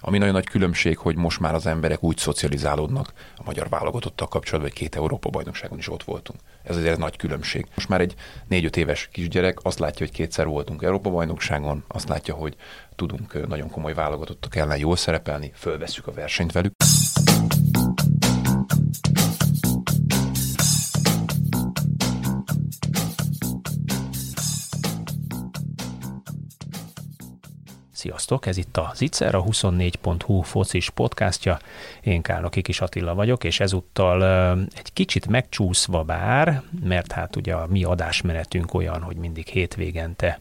Ami nagyon nagy különbség, hogy most már az emberek úgy szocializálódnak a magyar válogatottal kapcsolatban, hogy két Európa bajnokságon is ott voltunk. Ez azért nagy különbség. Most már egy négy-öt éves kisgyerek azt látja, hogy kétszer voltunk Európa bajnokságon, azt látja, hogy tudunk nagyon komoly válogatottak ellen jól szerepelni, fölveszük a versenyt velük. Sziasztok, ez itt a Zicser, a 24.hu focis podcastja. Én Kálnoki Kis Attila vagyok, és ezúttal egy kicsit megcsúszva bár, mert hát ugye a mi adásmenetünk olyan, hogy mindig hétvégente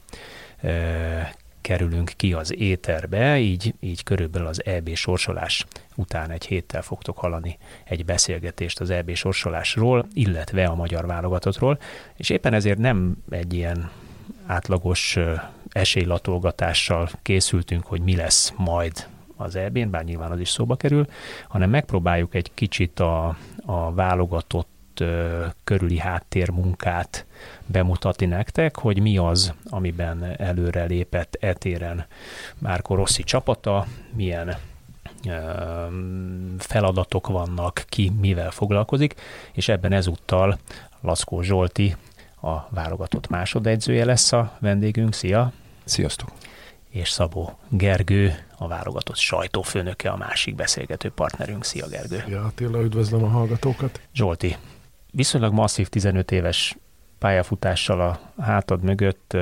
kerülünk ki az éterbe, így, így körülbelül az EB sorsolás után egy héttel fogtok hallani egy beszélgetést az EB sorsolásról, illetve a magyar válogatottról, és éppen ezért nem egy ilyen átlagos esélylatolgatással készültünk, hogy mi lesz majd az EB-n, bár nyilván az is szóba kerül, hanem megpróbáljuk egy kicsit a, a válogatott körüli háttérmunkát bemutatni nektek, hogy mi az, amiben előre lépett etéren Márko Rossi csapata, milyen feladatok vannak, ki mivel foglalkozik, és ebben ezúttal Laszkó Zsolti, a válogatott másodedzője lesz a vendégünk. Szia! Sziasztok! És Szabó Gergő, a válogatott sajtófőnöke, a másik beszélgető partnerünk. Szia Gergő! Ja, Attila, üdvözlöm a hallgatókat! Zsolti, viszonylag masszív 15 éves pályafutással a hátad mögött,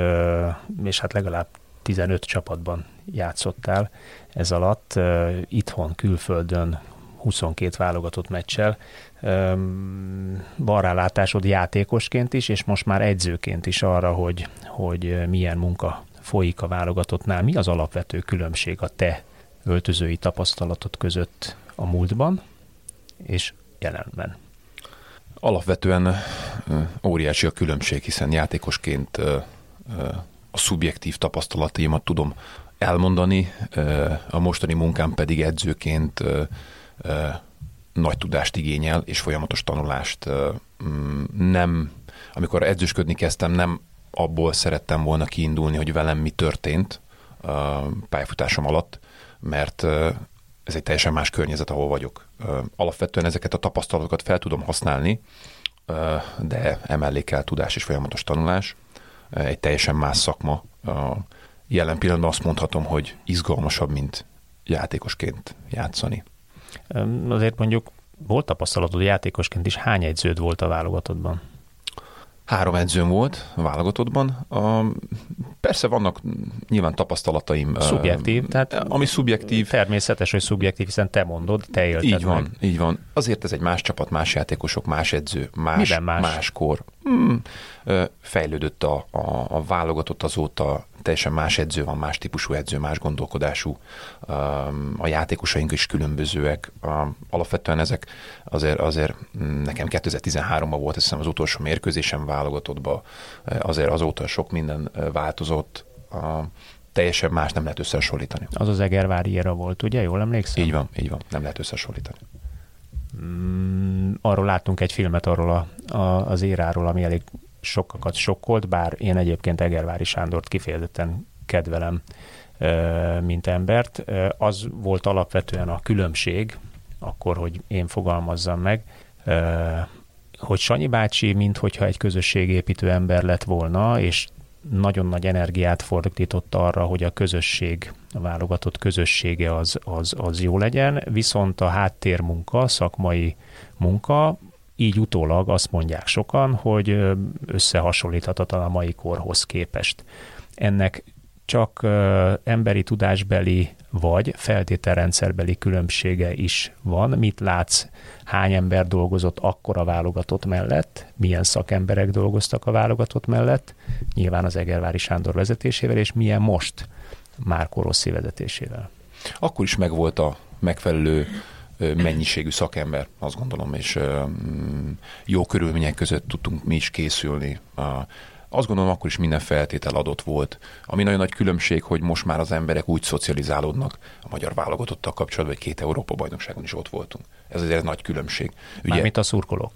és hát legalább 15 csapatban játszottál ez alatt, itthon, külföldön 22 válogatott meccsel. Van rálátásod játékosként is, és most már edzőként is arra, hogy, hogy milyen munka folyik a válogatottnál. Mi az alapvető különbség a te öltözői tapasztalatot között a múltban és jelenben? Alapvetően óriási a különbség, hiszen játékosként a szubjektív tapasztalataimat tudom elmondani, a mostani munkám pedig edzőként nagy tudást igényel, és folyamatos tanulást nem, amikor edzősködni kezdtem, nem abból szerettem volna kiindulni, hogy velem mi történt pályafutásom alatt, mert ez egy teljesen más környezet, ahol vagyok. Alapvetően ezeket a tapasztalatokat fel tudom használni, de emellé kell tudás és folyamatos tanulás. Egy teljesen más szakma. Jelen pillanatban azt mondhatom, hogy izgalmasabb, mint játékosként játszani. Azért mondjuk volt tapasztalatod játékosként is, hány edződ volt a válogatottban? Három edzőm volt a válogatottban. A, persze vannak nyilván tapasztalataim. Szubjektív, tehát ami szubjektív. Természetes, hogy szubjektív, hiszen te mondod, te élted Így van, meg. így van. Azért ez egy más csapat, más játékosok, más edző, más, Miben más? máskor. Hmm, fejlődött a, a, a válogatott azóta, teljesen más edző van, más típusú edző, más gondolkodású. A játékosaink is különbözőek. Alapvetően ezek azért, azért nekem 2013-ban volt, azt hiszem az utolsó mérkőzésem válogatottba, azért azóta sok minden változott. Teljesen más nem lehet összehasonlítani. Az az Egervári éra volt, ugye? Jól emlékszem? Így van, így van. Nem lehet összehasonlítani. Mm, arról láttunk egy filmet arról a, a, az éráról, ami elég sokakat sokkolt, bár én egyébként Egervári Sándort kifejezetten kedvelem, mint embert. Az volt alapvetően a különbség, akkor, hogy én fogalmazzam meg, hogy Sanyi bácsi, minthogyha egy közösségépítő ember lett volna, és nagyon nagy energiát fordított arra, hogy a közösség, a válogatott közössége az, az, az jó legyen, viszont a háttérmunka, szakmai munka, így utólag azt mondják sokan, hogy összehasonlíthatatlan a mai korhoz képest. Ennek csak emberi tudásbeli vagy feltételrendszerbeli különbsége is van. Mit látsz, hány ember dolgozott akkor a válogatott mellett, milyen szakemberek dolgoztak a válogatott mellett, nyilván az Egervári Sándor vezetésével, és milyen most már Rossi vezetésével. Akkor is megvolt a megfelelő mennyiségű szakember, azt gondolom, és jó körülmények között tudtunk mi is készülni. azt gondolom, akkor is minden feltétel adott volt. Ami nagyon nagy különbség, hogy most már az emberek úgy szocializálódnak a magyar válogatottal kapcsolatban, hogy két Európa bajnokságon is ott voltunk. Ez azért nagy különbség. Ugye, Mármint a szurkolók.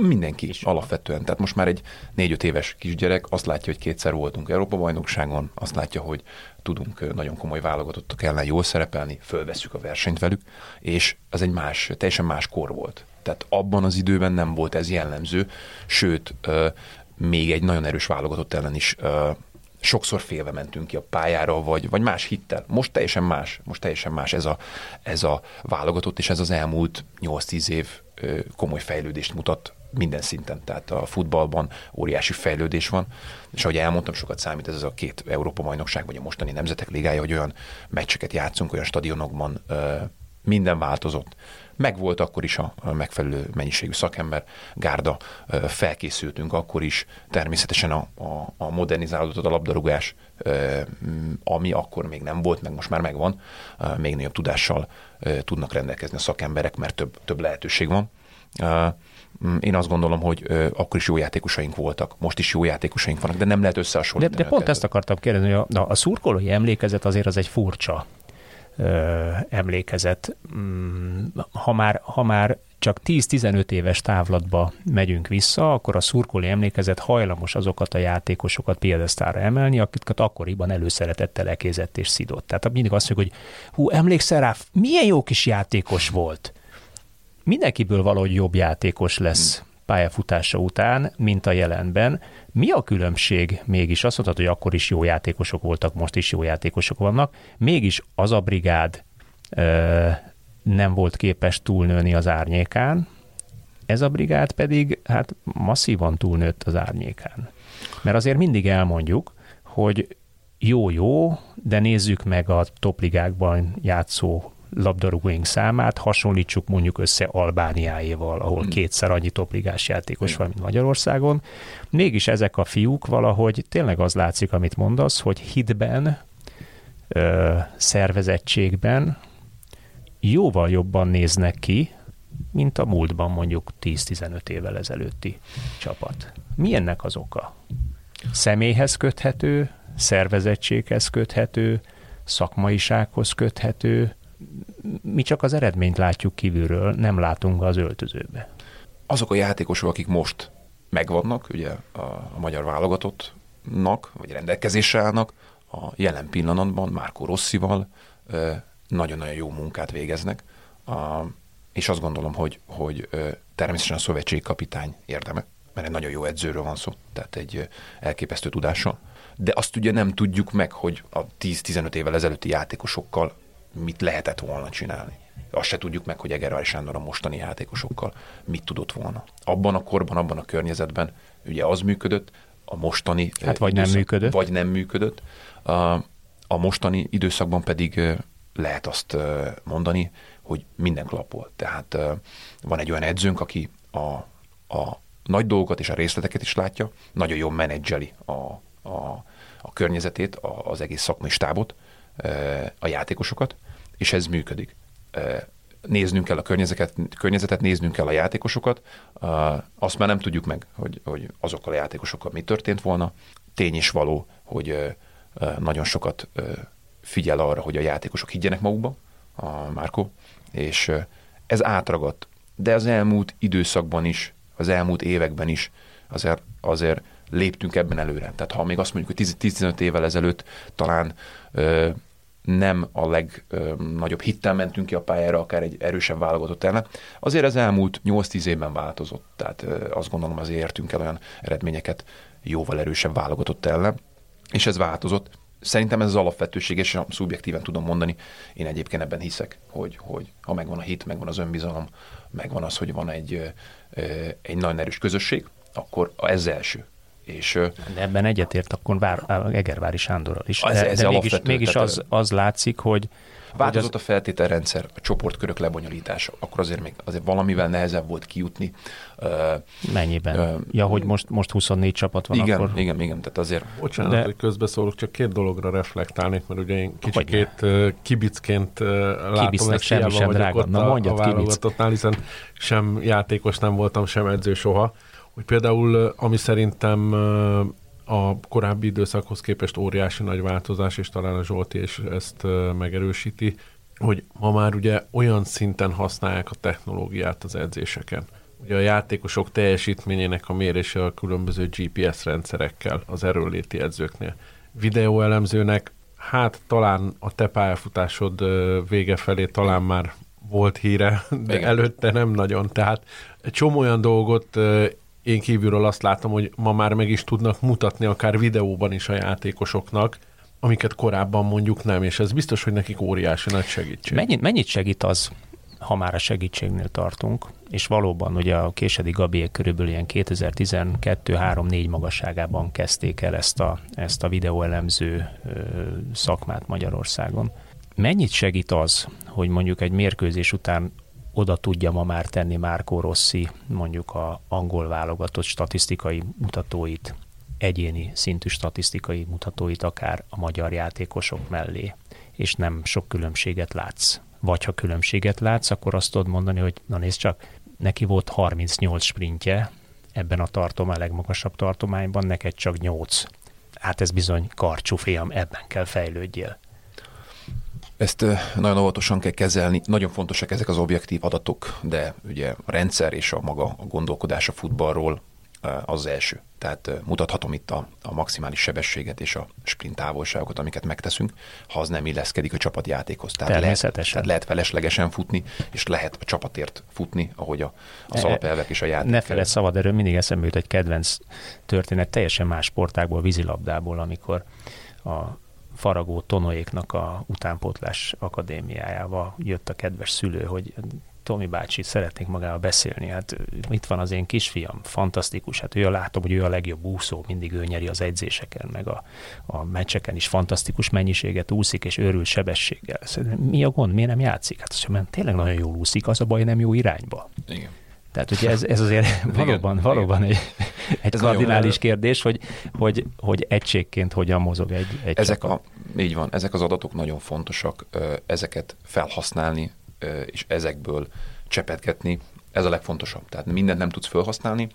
Mindenki is, alapvetően. Tehát most már egy négy-öt éves kisgyerek azt látja, hogy kétszer voltunk Európa-bajnokságon, azt látja, hogy tudunk nagyon komoly válogatottak ellen jól szerepelni, fölveszük a versenyt velük, és az egy más, teljesen más kor volt. Tehát abban az időben nem volt ez jellemző, sőt, még egy nagyon erős válogatott ellen is sokszor félve mentünk ki a pályára, vagy, vagy más hittel. Most teljesen más, most teljesen más ez a, ez a válogatott, és ez az elmúlt 8-10 év komoly fejlődést mutat minden szinten. Tehát a futballban óriási fejlődés van, és ahogy elmondtam, sokat számít ez a két Európa-bajnokság, vagy a mostani Nemzetek Ligája, hogy olyan meccseket játszunk, olyan stadionokban minden változott. Megvolt akkor is a megfelelő mennyiségű szakember, gárda, felkészültünk akkor is, természetesen a, a, a modernizálódott a labdarúgás, ami akkor még nem volt, meg most már megvan, még nagyobb tudással tudnak rendelkezni a szakemberek, mert több, több lehetőség van. Én azt gondolom, hogy akkor is jó játékosaink voltak, most is jó játékosaink vannak, de nem lehet összehasonlítani. De, de pont ezt akartam kérdezni, hogy a, a szurkolói emlékezet azért az egy furcsa ö, emlékezet. Mm, ha már, ha már csak 10-15 éves távlatba megyünk vissza, akkor a szurkolói emlékezet hajlamos azokat a játékosokat piedesztára emelni, akiket akkoriban előszeretettel ekézett és szidott. Tehát mindig azt mondjuk, hogy hú, emlékszel rá, milyen jó kis játékos volt. Mindenkiből valahogy jobb játékos lesz pályafutása után, mint a jelenben. Mi a különbség mégis? Azt mondtad, hogy akkor is jó játékosok voltak, most is jó játékosok vannak. Mégis az a brigád ö, nem volt képes túlnőni az árnyékán, ez a brigád pedig hát masszívan túlnőtt az árnyékán. Mert azért mindig elmondjuk, hogy jó-jó, de nézzük meg a topligákban játszó labdarúgóink számát, hasonlítsuk mondjuk össze Albániáéval, ahol hmm. kétszer annyi topligás játékos hmm. van, mint Magyarországon. Mégis ezek a fiúk valahogy tényleg az látszik, amit mondasz, hogy hitben, ö, szervezettségben jóval jobban néznek ki, mint a múltban mondjuk 10-15 évvel ezelőtti csapat. Mi ennek az oka? Személyhez köthető, szervezettséghez köthető, szakmaisághoz köthető, mi csak az eredményt látjuk kívülről, nem látunk az öltözőbe. Azok a játékosok, akik most megvannak, ugye a, a magyar válogatottnak, vagy rendelkezésre állnak, a jelen pillanatban Márko Rosszival nagyon-nagyon jó munkát végeznek, a, és azt gondolom, hogy, hogy természetesen a szövetség kapitány érdeme, mert egy nagyon jó edzőről van szó, tehát egy elképesztő tudással. De azt ugye nem tudjuk meg, hogy a 10-15 évvel ezelőtti játékosokkal mit lehetett volna csinálni. Azt se tudjuk meg, hogy Egervár Sándor a mostani játékosokkal mit tudott volna. Abban a korban, abban a környezetben ugye az működött, a mostani hát vagy időszak, nem működött. Vagy nem működött. A, a mostani időszakban pedig lehet azt mondani, hogy minden klappol. Tehát van egy olyan edzőnk, aki a, a nagy dolgokat és a részleteket is látja, nagyon jól menedzseli a, a, a környezetét, a, az egész szakmai stábot, a játékosokat, és ez működik. Néznünk kell a környezetet, környezetet néznünk kell a játékosokat, azt már nem tudjuk meg, hogy, hogy azokkal a játékosokkal mi történt volna. Tény is való, hogy nagyon sokat figyel arra, hogy a játékosok higgyenek magukba, a Márko, és ez átragadt. De az elmúlt időszakban is, az elmúlt években is azért, azért léptünk ebben előre. Tehát ha még azt mondjuk, hogy 10-15 évvel ezelőtt talán nem a legnagyobb hittel mentünk ki a pályára, akár egy erősebb válogatott ellen. Azért az elmúlt 8-10 évben változott, tehát azt gondolom azért értünk el olyan eredményeket jóval erősebb válogatott ellen, és ez változott. Szerintem ez az alapvetőség, és szubjektíven tudom mondani, én egyébként ebben hiszek, hogy, hogy ha megvan a hit, megvan az önbizalom, megvan az, hogy van egy, egy nagyon erős közösség, akkor ez első. És, de ebben egyetért akkor Vár, Egervári Sándorral is. Az, de, ez de mégis, mégis az, az látszik, hogy Változott az... a feltételrendszer, a csoportkörök lebonyolítása, akkor azért még azért valamivel nehezebb volt kijutni. Mennyiben? Uh, ja, hogy most, most 24 csapat van igen, akkor? Igen, igen, tehát azért... Bocsánat, De... hogy közbeszólok, csak két dologra reflektálnék, mert ugye én kicsikét uh, kibicként látom, Kibicnek semmi sem drága. Na, a, a válogatottnál, hiszen sem játékos nem voltam, sem edző soha hogy például, ami szerintem a korábbi időszakhoz képest óriási nagy változás, és talán a Zsolti is ezt megerősíti, hogy ma már ugye olyan szinten használják a technológiát az edzéseken. Ugye a játékosok teljesítményének a mérése a különböző GPS rendszerekkel az erőléti edzőknél. Videóelemzőnek, hát talán a te pályafutásod vége felé talán már volt híre, de Igen. előtte nem nagyon. Tehát egy csomó olyan dolgot én kívülről azt látom, hogy ma már meg is tudnak mutatni akár videóban is a játékosoknak, amiket korábban mondjuk nem, és ez biztos, hogy nekik óriási nagy segítség. Mennyit, mennyit segít az, ha már a segítségnél tartunk, és valóban ugye a Késedi Gabiek körülbelül ilyen 2012-3-4 magasságában kezdték el ezt a, ezt a videóelemző szakmát Magyarországon. Mennyit segít az, hogy mondjuk egy mérkőzés után oda tudja ma már tenni Márkó Rossi mondjuk a angol válogatott statisztikai mutatóit, egyéni szintű statisztikai mutatóit akár a magyar játékosok mellé, és nem sok különbséget látsz. Vagy ha különbséget látsz, akkor azt tudod mondani, hogy na nézd csak, neki volt 38 sprintje, ebben a tartomány, a legmagasabb tartományban, neked csak 8. Hát ez bizony karcsú fiam, ebben kell fejlődjél. Ezt nagyon óvatosan kell kezelni. Nagyon fontosak ezek az objektív adatok, de ugye a rendszer és a maga a gondolkodás a futballról az első. Tehát mutathatom itt a, a maximális sebességet és a sprint távolságokat, amiket megteszünk, ha az nem illeszkedik a csapatjátékhoz. Tehát lehet, tehát lehet feleslegesen futni, és lehet a csapatért futni, ahogy a, az e, alapelvek és a játék. Ne feled szabad erről, mindig eszembe jut egy kedvenc történet, teljesen más sportákból, vízilabdából, amikor a Faragó Tonoéknak a utánpótlás akadémiájával jött a kedves szülő, hogy Tomi bácsi szeretnék magával beszélni, hát itt van az én kisfiam, fantasztikus, hát ő a látom, hogy ő a legjobb úszó, mindig ő nyeri az edzéseken, meg a, a meccseken is fantasztikus mennyiséget úszik, és őrül sebességgel. Mi a gond, miért nem játszik? Hát azt mondja, tényleg nagyon jól úszik, az a baj nem jó irányba. Igen. Tehát ugye ez, ez azért valóban, valóban egy, egy ez kardinális kérdés, hogy, hogy, hogy egységként hogyan mozog egy, egy ezek a, Így van, ezek az adatok nagyon fontosak, ezeket felhasználni, és ezekből csepetgetni, ez a legfontosabb. Tehát mindent nem tudsz felhasználni,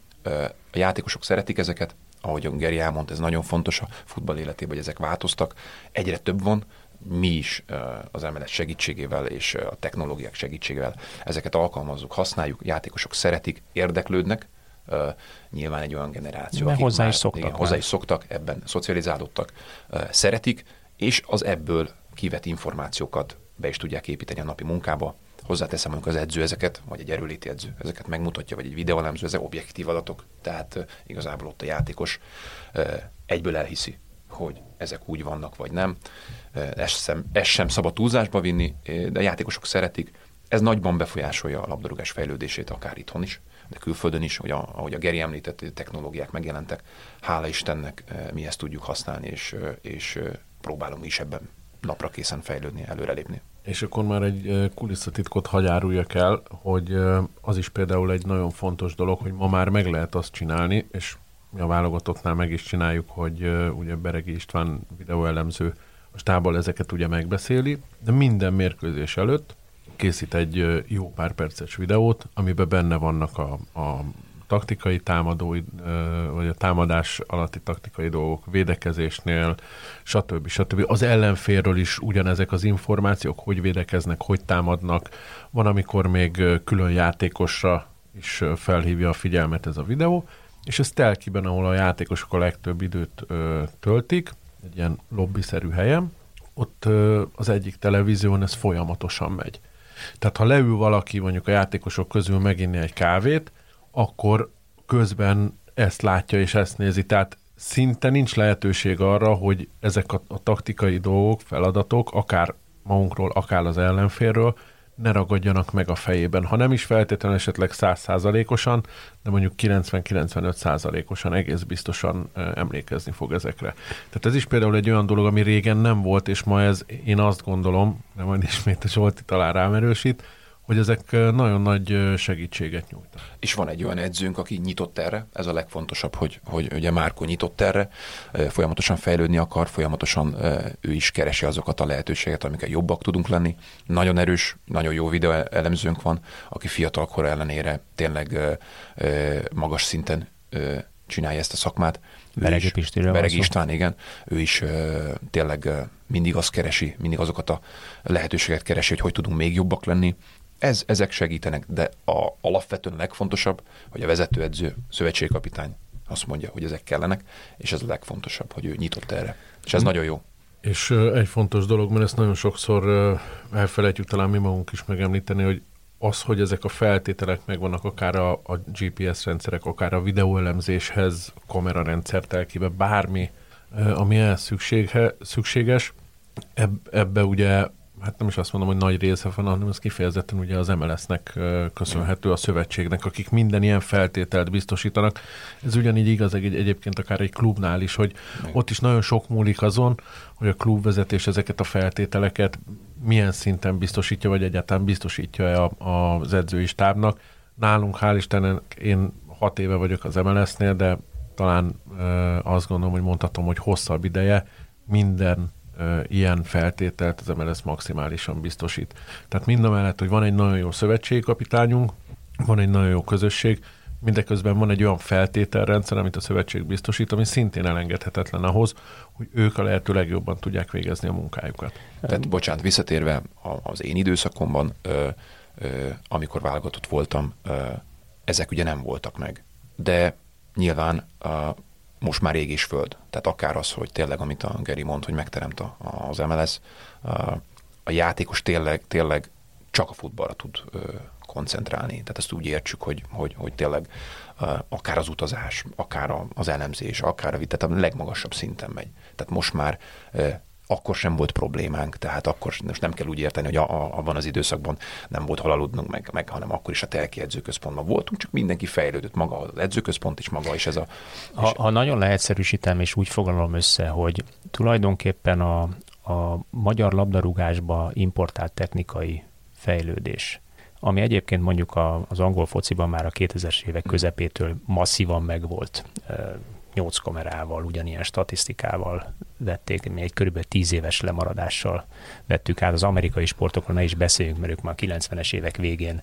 a játékosok szeretik ezeket, ahogy Geri elmondta, ez nagyon fontos a futball életében, hogy ezek változtak, egyre több van, mi is az emelet segítségével és a technológiák segítségével ezeket alkalmazzuk, használjuk, játékosok szeretik, érdeklődnek, nyilván egy olyan generáció, akik hozzá is, szoktak, igen, hozzá is szoktak, ebben szocializálódtak, szeretik, és az ebből kivett információkat be is tudják építeni a napi munkába. Hozzáteszem, amikor az edző ezeket, vagy egy erőléti edző ezeket megmutatja, vagy egy videóelemző, ezek objektív adatok, tehát igazából ott a játékos egyből elhiszi, hogy ezek úgy vannak, vagy nem. Ezt sem, ezt sem szabad túlzásba vinni, de a játékosok szeretik. Ez nagyban befolyásolja a labdarúgás fejlődését, akár itthon is, de külföldön is, hogy a, ahogy a Geri említett, technológiák megjelentek. Hála Istennek mi ezt tudjuk használni, és, és próbálunk is ebben napra készen fejlődni, előrelépni. És akkor már egy kulisszatitkot hagyáruljak el, hogy az is például egy nagyon fontos dolog, hogy ma már meg lehet azt csinálni, és mi a válogatottnál meg is csináljuk, hogy ugye Beregi István videóelemző a stábbal ezeket ugye megbeszéli, de minden mérkőzés előtt készít egy jó pár perces videót, amiben benne vannak a, a taktikai támadói, vagy a támadás alatti taktikai dolgok, védekezésnél, stb. stb. Az ellenférről is ugyanezek az információk, hogy védekeznek, hogy támadnak. Van, amikor még külön játékosra is felhívja a figyelmet ez a videó, és ez telkiben, ahol a játékosok a legtöbb időt töltik, egy ilyen lobbyszerű helyen, ott az egyik televízión ez folyamatosan megy. Tehát ha leül valaki mondjuk a játékosok közül meginni egy kávét, akkor közben ezt látja és ezt nézi. Tehát szinte nincs lehetőség arra, hogy ezek a, a taktikai dolgok, feladatok, akár magunkról, akár az ellenférről, ne ragadjanak meg a fejében. Ha nem is feltétlenül esetleg de mondjuk 90-95 százalékosan egész biztosan emlékezni fog ezekre. Tehát ez is például egy olyan dolog, ami régen nem volt, és ma ez, én azt gondolom, de majd ismét a Zsolti talán rámerősít, hogy ezek nagyon nagy segítséget nyújtanak. És van egy olyan edzőnk, aki nyitott erre, ez a legfontosabb, hogy, hogy ugye Márko nyitott erre, folyamatosan fejlődni akar, folyamatosan ő is keresi azokat a lehetőséget, amiket jobbak tudunk lenni. Nagyon erős, nagyon jó videó elemzőnk van, aki fiatal kor ellenére tényleg magas szinten csinálja ezt a szakmát, Beregi Pistiről Beregi István, igen. Ő is uh, tényleg uh, mindig azt keresi, mindig azokat a lehetőséget keresi, hogy hogy tudunk még jobbak lenni. Ez, ezek segítenek, de a, alapvetően legfontosabb, hogy a vezetőedző, szövetségkapitány azt mondja, hogy ezek kellenek, és ez a legfontosabb, hogy ő nyitott erre. És ez mm. nagyon jó. És egy fontos dolog, mert ezt nagyon sokszor elfelejtjük talán mi magunk is megemlíteni, hogy az, hogy ezek a feltételek megvannak akár a, a GPS rendszerek, akár a videóelemzéshez, kamerarendszer telkébe, bármi, ami ehhez szükséghe, szükséges, eb, ebbe ugye hát nem is azt mondom, hogy nagy része van, hanem ez kifejezetten ugye az MLS-nek köszönhető a szövetségnek, akik minden ilyen feltételt biztosítanak. Ez ugyanígy igaz egy, egyébként akár egy klubnál is, hogy ott is nagyon sok múlik azon, hogy a klubvezetés ezeket a feltételeket milyen szinten biztosítja, vagy egyáltalán biztosítja az edzői stábnak. Nálunk, hál' Istennek, én hat éve vagyok az MLS-nél, de talán azt gondolom, hogy mondhatom, hogy hosszabb ideje minden ilyen feltételt az MLS maximálisan biztosít. Tehát mind a mellett, hogy van egy nagyon jó szövetségkapitányunk, van egy nagyon jó közösség, mindeközben van egy olyan feltételrendszer, amit a szövetség biztosít, ami szintén elengedhetetlen ahhoz, hogy ők a lehető legjobban tudják végezni a munkájukat. Tehát, bocsánat, visszatérve az én időszakomban, ö, ö, amikor válogatott voltam, ö, ezek ugye nem voltak meg. De nyilván most már ég és föld. Tehát akár az, hogy tényleg, amit a Geri mond, hogy megteremt a, az MLS, a játékos tényleg, tényleg csak a futballra tud koncentrálni. Tehát ezt úgy értsük, hogy, hogy, hogy tényleg akár az utazás, akár az elemzés, akár a tehát a legmagasabb szinten megy. Tehát most már akkor sem volt problémánk, tehát akkor most nem kell úgy érteni, hogy a, a, abban az időszakban nem volt hol aludnunk meg, meg, hanem akkor is a telki edzőközpontban voltunk, csak mindenki fejlődött maga, az edzőközpont is maga, és ez a... Ha, és... ha nagyon leegyszerűsítem, és úgy foglalom össze, hogy tulajdonképpen a, a magyar labdarúgásba importált technikai fejlődés, ami egyébként mondjuk a, az angol fociban már a 2000-es évek közepétől masszívan megvolt, nyolc kamerával, ugyanilyen statisztikával vették, mi egy körülbelül tíz éves lemaradással vettük át az amerikai sportokról, ne is beszéljünk, mert ők már a 90-es évek végén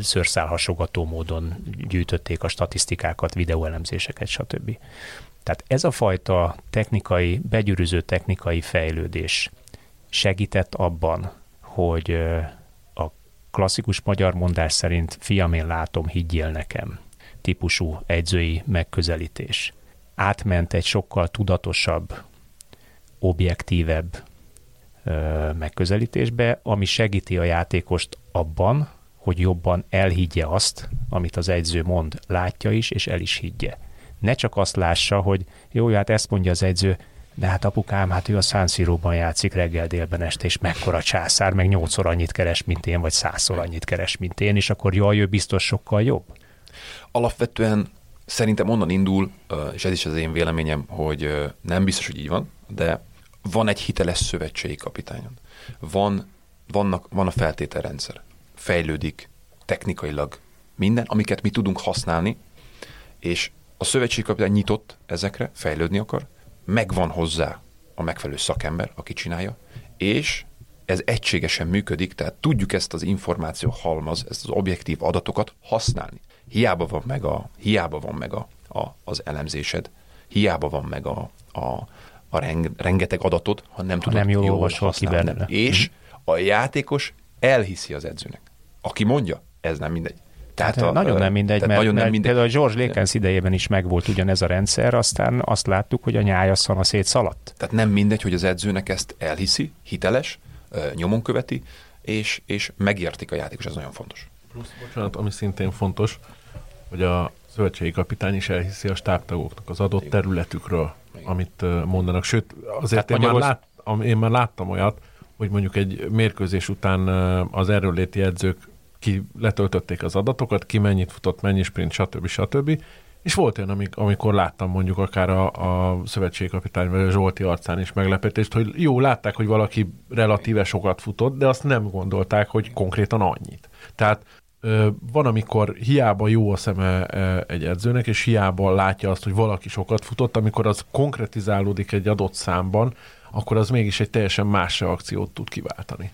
szőrszálhasogató módon gyűjtötték a statisztikákat, videóelemzéseket, stb. Tehát ez a fajta technikai, begyűrűző technikai fejlődés segített abban, hogy a klasszikus magyar mondás szerint fiam, én látom, higgyél nekem típusú egyzői megközelítés. Átment egy sokkal tudatosabb, objektívebb ö, megközelítésbe, ami segíti a játékost abban, hogy jobban elhiggye azt, amit az egyző mond, látja is, és el is higgye. Ne csak azt lássa, hogy jó, hát ezt mondja az egyző, de hát apukám, hát ő a szánszíróban játszik reggel, délben, este, és mekkora császár, meg nyolcszor annyit keres, mint én, vagy százszor annyit keres, mint én, és akkor jaj, ő biztos sokkal jobb. Alapvetően szerintem onnan indul, és ez is az én véleményem, hogy nem biztos, hogy így van, de van egy hiteles szövetségi kapitányon. Van, vannak, van a feltételrendszer. Fejlődik technikailag minden, amiket mi tudunk használni, és a szövetségi kapitány nyitott ezekre, fejlődni akar, megvan hozzá a megfelelő szakember, aki csinálja, és ez egységesen működik, tehát tudjuk ezt az információ halmaz, ezt az objektív adatokat használni. Hiába van meg, a, hiába van meg a, a, az elemzésed, hiába van meg a, a, a reng, rengeteg adatod, ha nem tudod nem jól, jól olvasol ki belőle. És a játékos elhiszi az edzőnek. Aki mondja, ez nem mindegy. Tehát hát, a, nagyon nem mindegy, mert, nagyon nem mert mindegy. például a George Lakens idejében is megvolt ugyanez a rendszer, aztán azt láttuk, hogy a nyája szana szétszaladt. Tehát nem mindegy, hogy az edzőnek ezt elhiszi, hiteles, nyomon követi, és, és megértik a játékos, ez nagyon fontos. Plusz, bocsánat, ami szintén fontos, hogy a szövetségi kapitány is elhiszi a stábtagoknak az adott Igen. területükről, Igen. amit mondanak. Sőt, azért hát én, már lát, én már láttam olyat, hogy mondjuk egy mérkőzés után az erről léti edzők ki letöltötték az adatokat, ki mennyit futott, mennyi sprint, stb. stb. És volt olyan, amik, amikor láttam mondjuk akár a, a szövetségkapitány vagy a Zsolti arcán is meglepetést, hogy jó, látták, hogy valaki relatíve sokat futott, de azt nem gondolták, hogy konkrétan annyit. Tehát van, amikor hiába jó a szeme egy edzőnek, és hiába látja azt, hogy valaki sokat futott, amikor az konkretizálódik egy adott számban, akkor az mégis egy teljesen más reakciót tud kiváltani.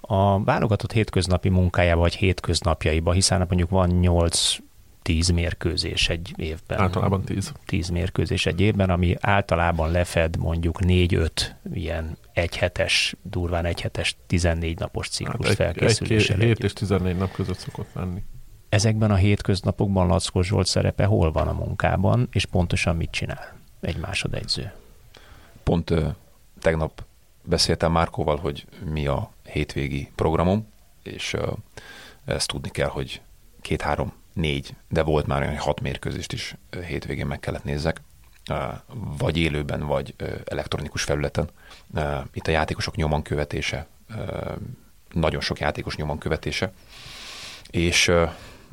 A válogatott hétköznapi munkájába, vagy hétköznapjaiba, hiszen mondjuk van 8 tíz mérkőzés egy évben. Általában tíz. Tíz mérkőzés egy évben, ami általában lefed mondjuk négy-öt ilyen egyhetes, durván egyhetes, 14 napos ciklus hát felkészüléssel. Egy, 7 és 14 nap között szokott lenni. Ezekben a hétköznapokban Lackó Zsolt szerepe hol van a munkában, és pontosan mit csinál egy másodegyző? Pont ö, tegnap beszéltem Márkóval, hogy mi a hétvégi programom, és ö, ezt tudni kell, hogy két-három négy, de volt már olyan hat mérkőzést is hétvégén meg kellett nézzek, vagy élőben, vagy elektronikus felületen. Itt a játékosok nyomon követése, nagyon sok játékos nyomon követése, és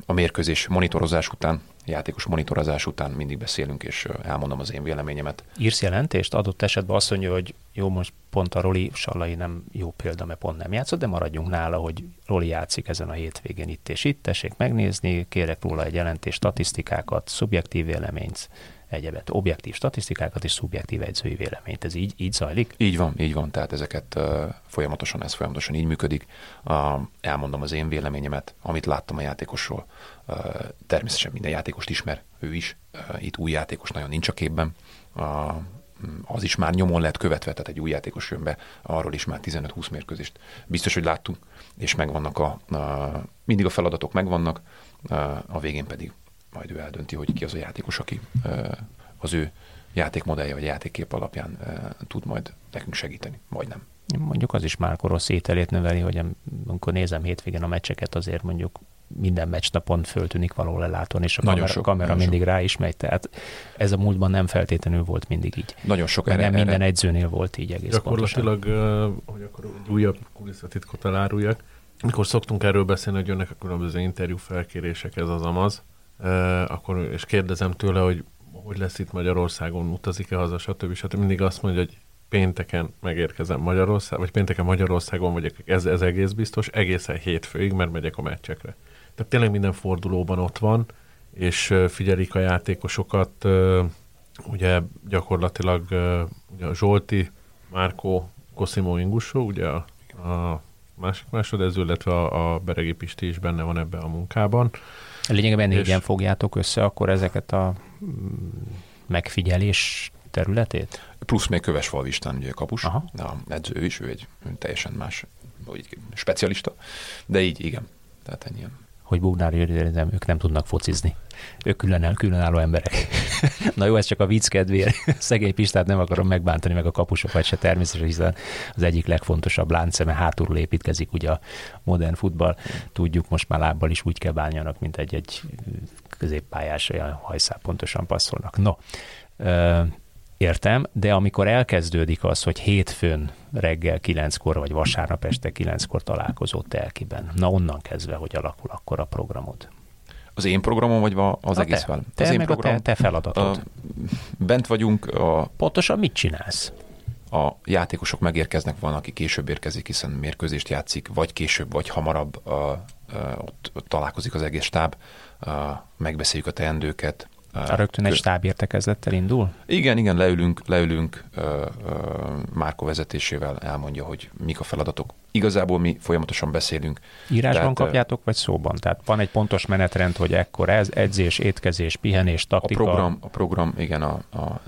a mérkőzés monitorozás után, játékos monitorozás után mindig beszélünk, és elmondom az én véleményemet. Írsz jelentést? Adott esetben azt mondja, hogy jó, most pont a Roli Sallai nem jó példa, mert pont nem játszott, de maradjunk nála, hogy Roli játszik ezen a hétvégén itt és itt, tessék megnézni, kérek róla egy jelentést, statisztikákat, szubjektív véleményt, egyebet, objektív statisztikákat és szubjektív edzői véleményt. Ez így, így zajlik? Így van, így van, tehát ezeket uh, folyamatosan, ez folyamatosan így működik. Uh, elmondom az én véleményemet, amit láttam a játékosról. Uh, természetesen minden játékost ismer, ő is. Itt új játékos nagyon nincs a képben. Az is már nyomon lett követve, tehát egy új játékos jön be, arról is már 15-20 mérkőzést biztos, hogy láttunk, és megvannak a, a mindig a feladatok megvannak, a végén pedig majd ő eldönti, hogy ki az a játékos, aki az ő játékmodellje vagy játékkép alapján tud majd nekünk segíteni, vagy nem. Mondjuk az is már rossz ételét növeli, hogy amikor nézem hétvégén a meccseket, azért mondjuk minden meccsnapon föltűnik való lelátón, és a nagyon kamera, sok, kamera mindig sok. rá is megy. Tehát ez a múltban nem feltétlenül volt mindig így. Nagyon sok erre, Nem minden erre... edzőnél volt így egész Gyakorlatilag, pontosan. hogy akkor egy újabb kulisszatitkot eláruljak, mikor szoktunk erről beszélni, hogy jönnek a különböző interjú felkérések, ez az amaz, akkor, és kérdezem tőle, hogy hogy lesz itt Magyarországon, utazik-e haza, stb. stb. Mindig azt mondja, hogy pénteken megérkezem Magyarország, vagy pénteken Magyarországon vagyok, ez, ez egész biztos, egészen hétfőig, mert megyek a meccsekre. Tehát tényleg minden fordulóban ott van, és figyelik a játékosokat, ugye gyakorlatilag ugye a Zsolti, Márkó, Cosimo Ingusó, ugye a, a másik másodező, illetve a, a Beregi Pisti is benne van ebben a munkában. Lényegében négyen fogjátok össze akkor ezeket a mm, megfigyelés területét? Plusz még Kövesfalvi István, ugye kapus, Aha. a edző is, ő egy teljesen más, vagy specialista, de így igen, tehát ennyi hogy Bugnár Győri, ők nem tudnak focizni. Ők külön, különálló emberek. Na jó, ez csak a vicc kedvéért. Szegény Pistát nem akarom megbántani, meg a kapusokat se természetesen, hiszen az egyik legfontosabb láncszeme hátulról építkezik ugye a modern futball. Tudjuk, most már lábbal is úgy kell bánjanak, mint egy-egy középpályás, olyan hajszál pontosan passzolnak. No, Értem, de amikor elkezdődik az, hogy hétfőn reggel kilenckor, vagy vasárnap este kilenckor találkozó telkiben, na onnan kezdve, hogy alakul akkor a programod? Az én programom, vagy az a egész fel? Te, az én meg program, a te, te feladatod. A, bent vagyunk. A, Pontosan mit csinálsz? A játékosok megérkeznek, van, aki később érkezik, hiszen mérkőzést játszik, vagy később, vagy hamarabb a, a, ott, ott találkozik az egész stáb, a, megbeszéljük a teendőket, a rögtön egy stábértekezlettel indul? Igen, igen, leülünk, leülünk Márko vezetésével, elmondja, hogy mik a feladatok. Igazából mi folyamatosan beszélünk. Írásban tehát, kapjátok, vagy szóban? Tehát van egy pontos menetrend, hogy ekkor ez, edzés, étkezés, pihenés, taktika? A program, a program igen, a, a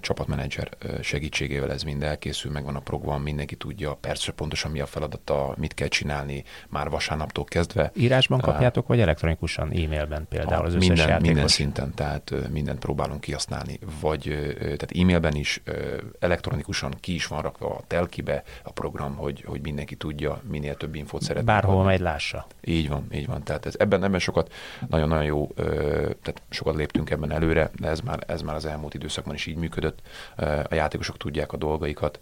csapatmenedzser segítségével ez mind elkészül, megvan a program, mindenki tudja persze pontosan mi a feladata, mit kell csinálni már vasárnaptól kezdve. Írásban kapjátok, vagy elektronikusan, e-mailben például az minden, összes minden szinten, tehát mindent próbálunk kihasználni, vagy tehát e-mailben is, elektronikusan ki is van rakva a telkibe a program, hogy, hogy mindenki tudja, minél több infót szeretne. Bárhol megy lássa. Így van, így van. Tehát ez, ebben, ebben sokat, nagyon-nagyon jó, tehát sokat léptünk ebben előre, de ez már, ez már az elmúlt időszakban is így működött, a játékosok tudják a dolgaikat,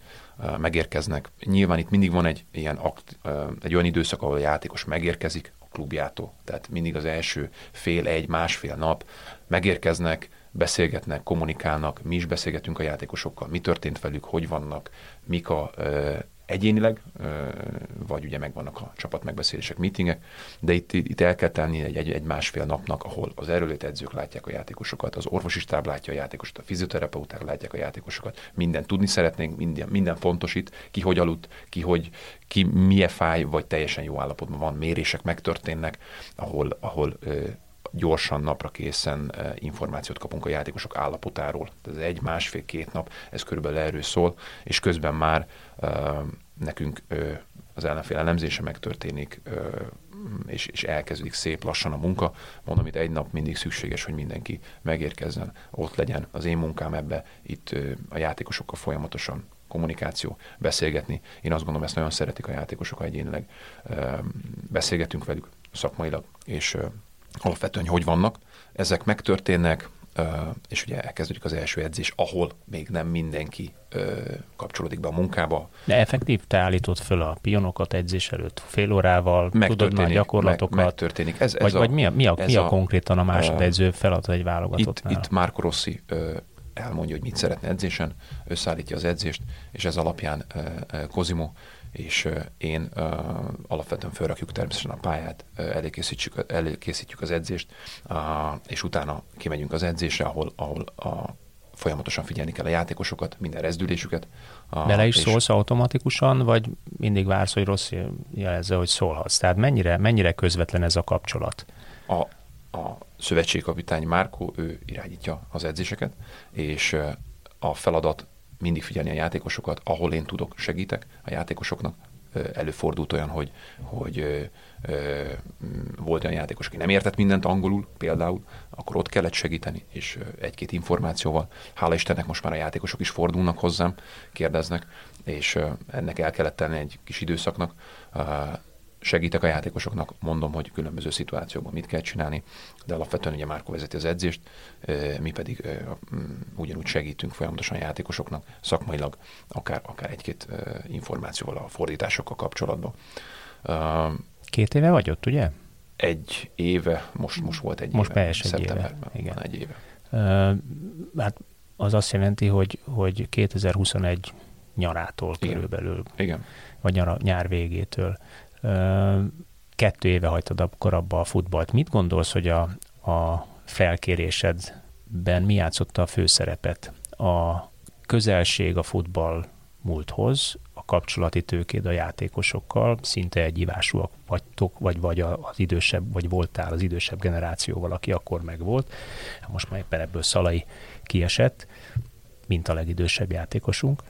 megérkeznek. Nyilván itt mindig van egy ilyen akt, egy olyan időszak, ahol a játékos megérkezik a klubjától. Tehát mindig az első fél, egy, másfél nap megérkeznek, beszélgetnek, kommunikálnak, mi is beszélgetünk a játékosokkal, mi történt velük, hogy vannak, mik a egyénileg, vagy ugye megvannak a csapat megbeszélések, meetingek, de itt, itt el kell tenni egy, egy, egy másfél napnak, ahol az erőlét edzők látják a játékosokat, az orvosi stáb látja a játékosokat, a fizioterapeuták látják a játékosokat, minden tudni szeretnénk, minden, minden fontos itt, ki hogy aludt, ki hogy, ki milyen fáj, vagy teljesen jó állapotban van, mérések megtörténnek, ahol, ahol gyorsan, napra készen információt kapunk a játékosok állapotáról. Ez egy, másfél, két nap, ez körülbelül erről szól, és közben már nekünk az ellenfél elemzése megtörténik, és, és elkezdődik szép lassan a munka. Mondom, itt egy nap mindig szükséges, hogy mindenki megérkezzen, ott legyen az én munkám ebbe, itt a játékosokkal folyamatosan kommunikáció, beszélgetni. Én azt gondolom, ezt nagyon szeretik a játékosok, ha egyénileg beszélgetünk velük szakmailag, és alapvetően hogy vannak. Ezek megtörténnek, és ugye elkezdődik az első edzés, ahol még nem mindenki kapcsolódik be a munkába. De effektív te állítod föl a pionokat edzés előtt fél órával, tudod már gyakorlatokat? Meg, megtörténik. Ez, ez vagy, a, vagy mi a, mi a, mi a, a konkrétan a másodedző feladat egy válogatottnál? Itt, itt Márko Rossi elmondja, hogy mit szeretne edzésen, összeállítja az edzést, és ez alapján Kozimo és én alapvetően felrakjuk természetesen a pályát, előkészítjük, előkészítjük az edzést, és utána kimegyünk az edzésre, ahol, ahol a, folyamatosan figyelni kell a játékosokat, minden rezdülésüket. Bele is és szólsz automatikusan, vagy mindig vársz, hogy rossz jelezze, hogy szólhatsz? Tehát mennyire, mennyire közvetlen ez a kapcsolat? A, a szövetségkapitány Márkó, ő irányítja az edzéseket, és a feladat mindig figyelni a játékosokat, ahol én tudok, segítek a játékosoknak. Előfordult olyan, hogy, hogy volt olyan játékos, aki nem értett mindent angolul például, akkor ott kellett segíteni, és egy-két információval. Hála Istennek most már a játékosok is fordulnak hozzám, kérdeznek, és ennek el kellett tenni egy kis időszaknak segítek a játékosoknak, mondom, hogy különböző szituációkban mit kell csinálni, de alapvetően ugye Márko vezeti az edzést, mi pedig ugyanúgy segítünk folyamatosan a játékosoknak, szakmailag, akár, akár egy-két információval a fordításokkal kapcsolatban. Két éve vagy ott, ugye? Egy éve, most, most volt egy most éve. Most egy éve. Igen. Van egy éve. Uh, hát az azt jelenti, hogy, hogy 2021 nyarától Igen. körülbelül, Igen. vagy nyara, nyár végétől kettő éve hagytad akkor abba a futballt. Mit gondolsz, hogy a, a felkérésedben mi játszotta a főszerepet? A közelség a futball múlthoz, a kapcsolati tőkéd a játékosokkal, szinte egyivásúak vagytok, vagy, vagy az idősebb, vagy voltál az idősebb generációval, aki akkor megvolt. Most már éppen ebből Szalai kiesett, mint a legidősebb játékosunk.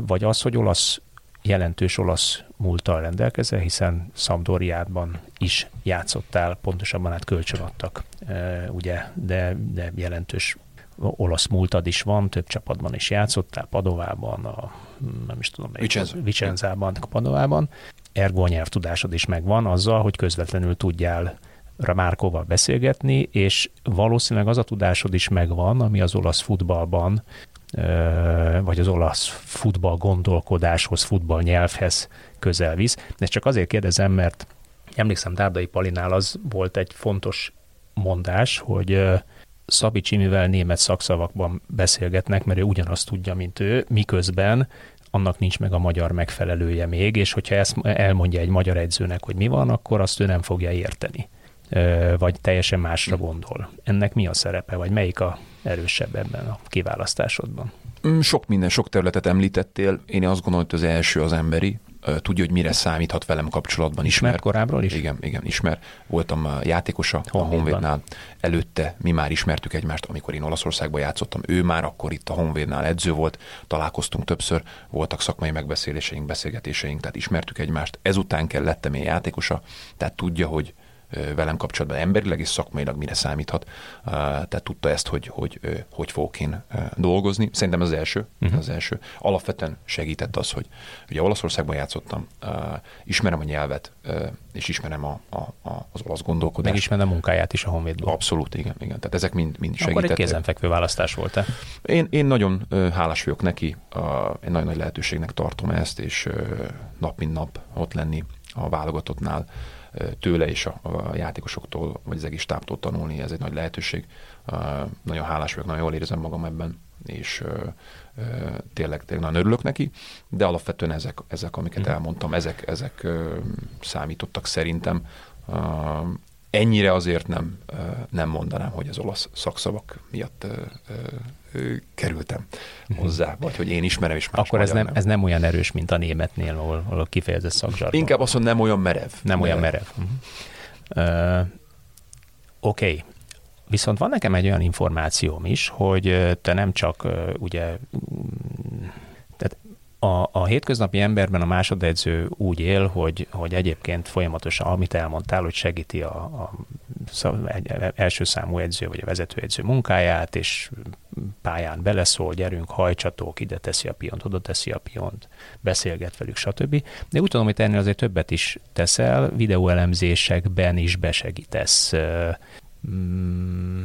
Vagy az, hogy olasz jelentős olasz múltal rendelkezel, hiszen Sampdoriában is játszottál, pontosabban hát kölcsönadtak, e, ugye, de, de jelentős olasz múltad is van, több csapatban is játszottál, Padovában, a, nem is tudom, Vicenza. Vicenzában, Padovában. Ergo a nyelvtudásod is megvan azzal, hogy közvetlenül tudjál Márkóval beszélgetni, és valószínűleg az a tudásod is megvan, ami az olasz futballban vagy az olasz futball gondolkodáshoz, futball nyelvhez közel visz. Ezt csak azért kérdezem, mert emlékszem Dárdai Palinál az volt egy fontos mondás, hogy Szabi Csimivel német szakszavakban beszélgetnek, mert ő ugyanazt tudja, mint ő, miközben annak nincs meg a magyar megfelelője még, és hogyha ezt elmondja egy magyar edzőnek, hogy mi van, akkor azt ő nem fogja érteni vagy teljesen másra gondol. Ennek mi a szerepe, vagy melyik a erősebb ebben a kiválasztásodban? Mm, sok minden, sok területet említettél. Én azt gondolom, hogy az első az emberi, tudja, hogy mire számíthat velem kapcsolatban. Ismer, ismer korábbról is? Igen, igen, ismer. Voltam játékosa Honvédban. a Honvédnál. Előtte mi már ismertük egymást, amikor én Olaszországban játszottam. Ő már akkor itt a Honvédnál edző volt, találkoztunk többször, voltak szakmai megbeszéléseink, beszélgetéseink, tehát ismertük egymást. Ezután kell lettem én játékosa, tehát tudja, hogy velem kapcsolatban emberileg és szakmailag mire számíthat. Tehát tudta ezt, hogy hogy, hogy fogok én dolgozni. Szerintem az első. Uh-huh. Az első. Alapvetően segített az, hogy ugye Olaszországban játszottam, ismerem a nyelvet, és ismerem a, a, a, az olasz gondolkodást. Megismerem a munkáját is a Honvédból. Abszolút, igen, igen. Tehát ezek mind, mind segítettek. Akkor egy kézenfekvő választás volt-e? Én, én nagyon hálás vagyok neki, én nagyon nagy lehetőségnek tartom ezt, és nap mint nap ott lenni a válogatottnál tőle és a, a játékosoktól, vagy az egész stábtól tanulni, ez egy nagy lehetőség. Nagyon hálás vagyok, nagyon jól érzem magam ebben, és tényleg, tényleg nagyon örülök neki, de alapvetően ezek, ezek amiket mhm. elmondtam, ezek, ezek számítottak szerintem. Ennyire azért nem, nem mondanám, hogy az olasz szakszavak miatt kerültem uh-huh. hozzá, vagy hogy én ismerem is más Akkor ez nem, nem, ez nem olyan erős, mint a németnél, ahol, ahol kifejezett szakzsargon. Inkább azt mondom, nem olyan merev. Nem merev. olyan merev. Uh-huh. Uh, Oké, okay. Viszont van nekem egy olyan információm is, hogy te nem csak ugye tehát a, a hétköznapi emberben a másodedző úgy él, hogy, hogy egyébként folyamatosan, amit elmondtál, hogy segíti a, a, a első számú edző vagy a vezetőedző munkáját, és pályán beleszól, gyerünk, hajcsatók, ide teszi a piont, oda teszi a piont, beszélget velük, stb. De úgy tudom, hogy ennél azért többet is teszel, videóelemzésekben is besegítesz. Mm,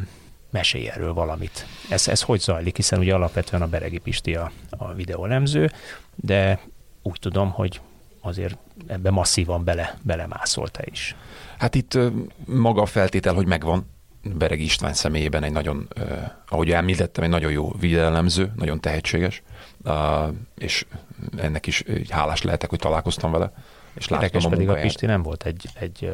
mesélj erről valamit. Ez, ez hogy zajlik, hiszen ugye alapvetően a Beregi Pisti a, a videólemző, de úgy tudom, hogy azért ebbe masszívan bele, belemászol te is. Hát itt maga a feltétel, hogy megvan, Beregi István személyében egy nagyon, ahogy említettem, egy nagyon jó videólemző, nagyon tehetséges, és ennek is hálás lehetek, hogy találkoztam vele. És Érdekes a pedig a Pisti nem volt egy, egy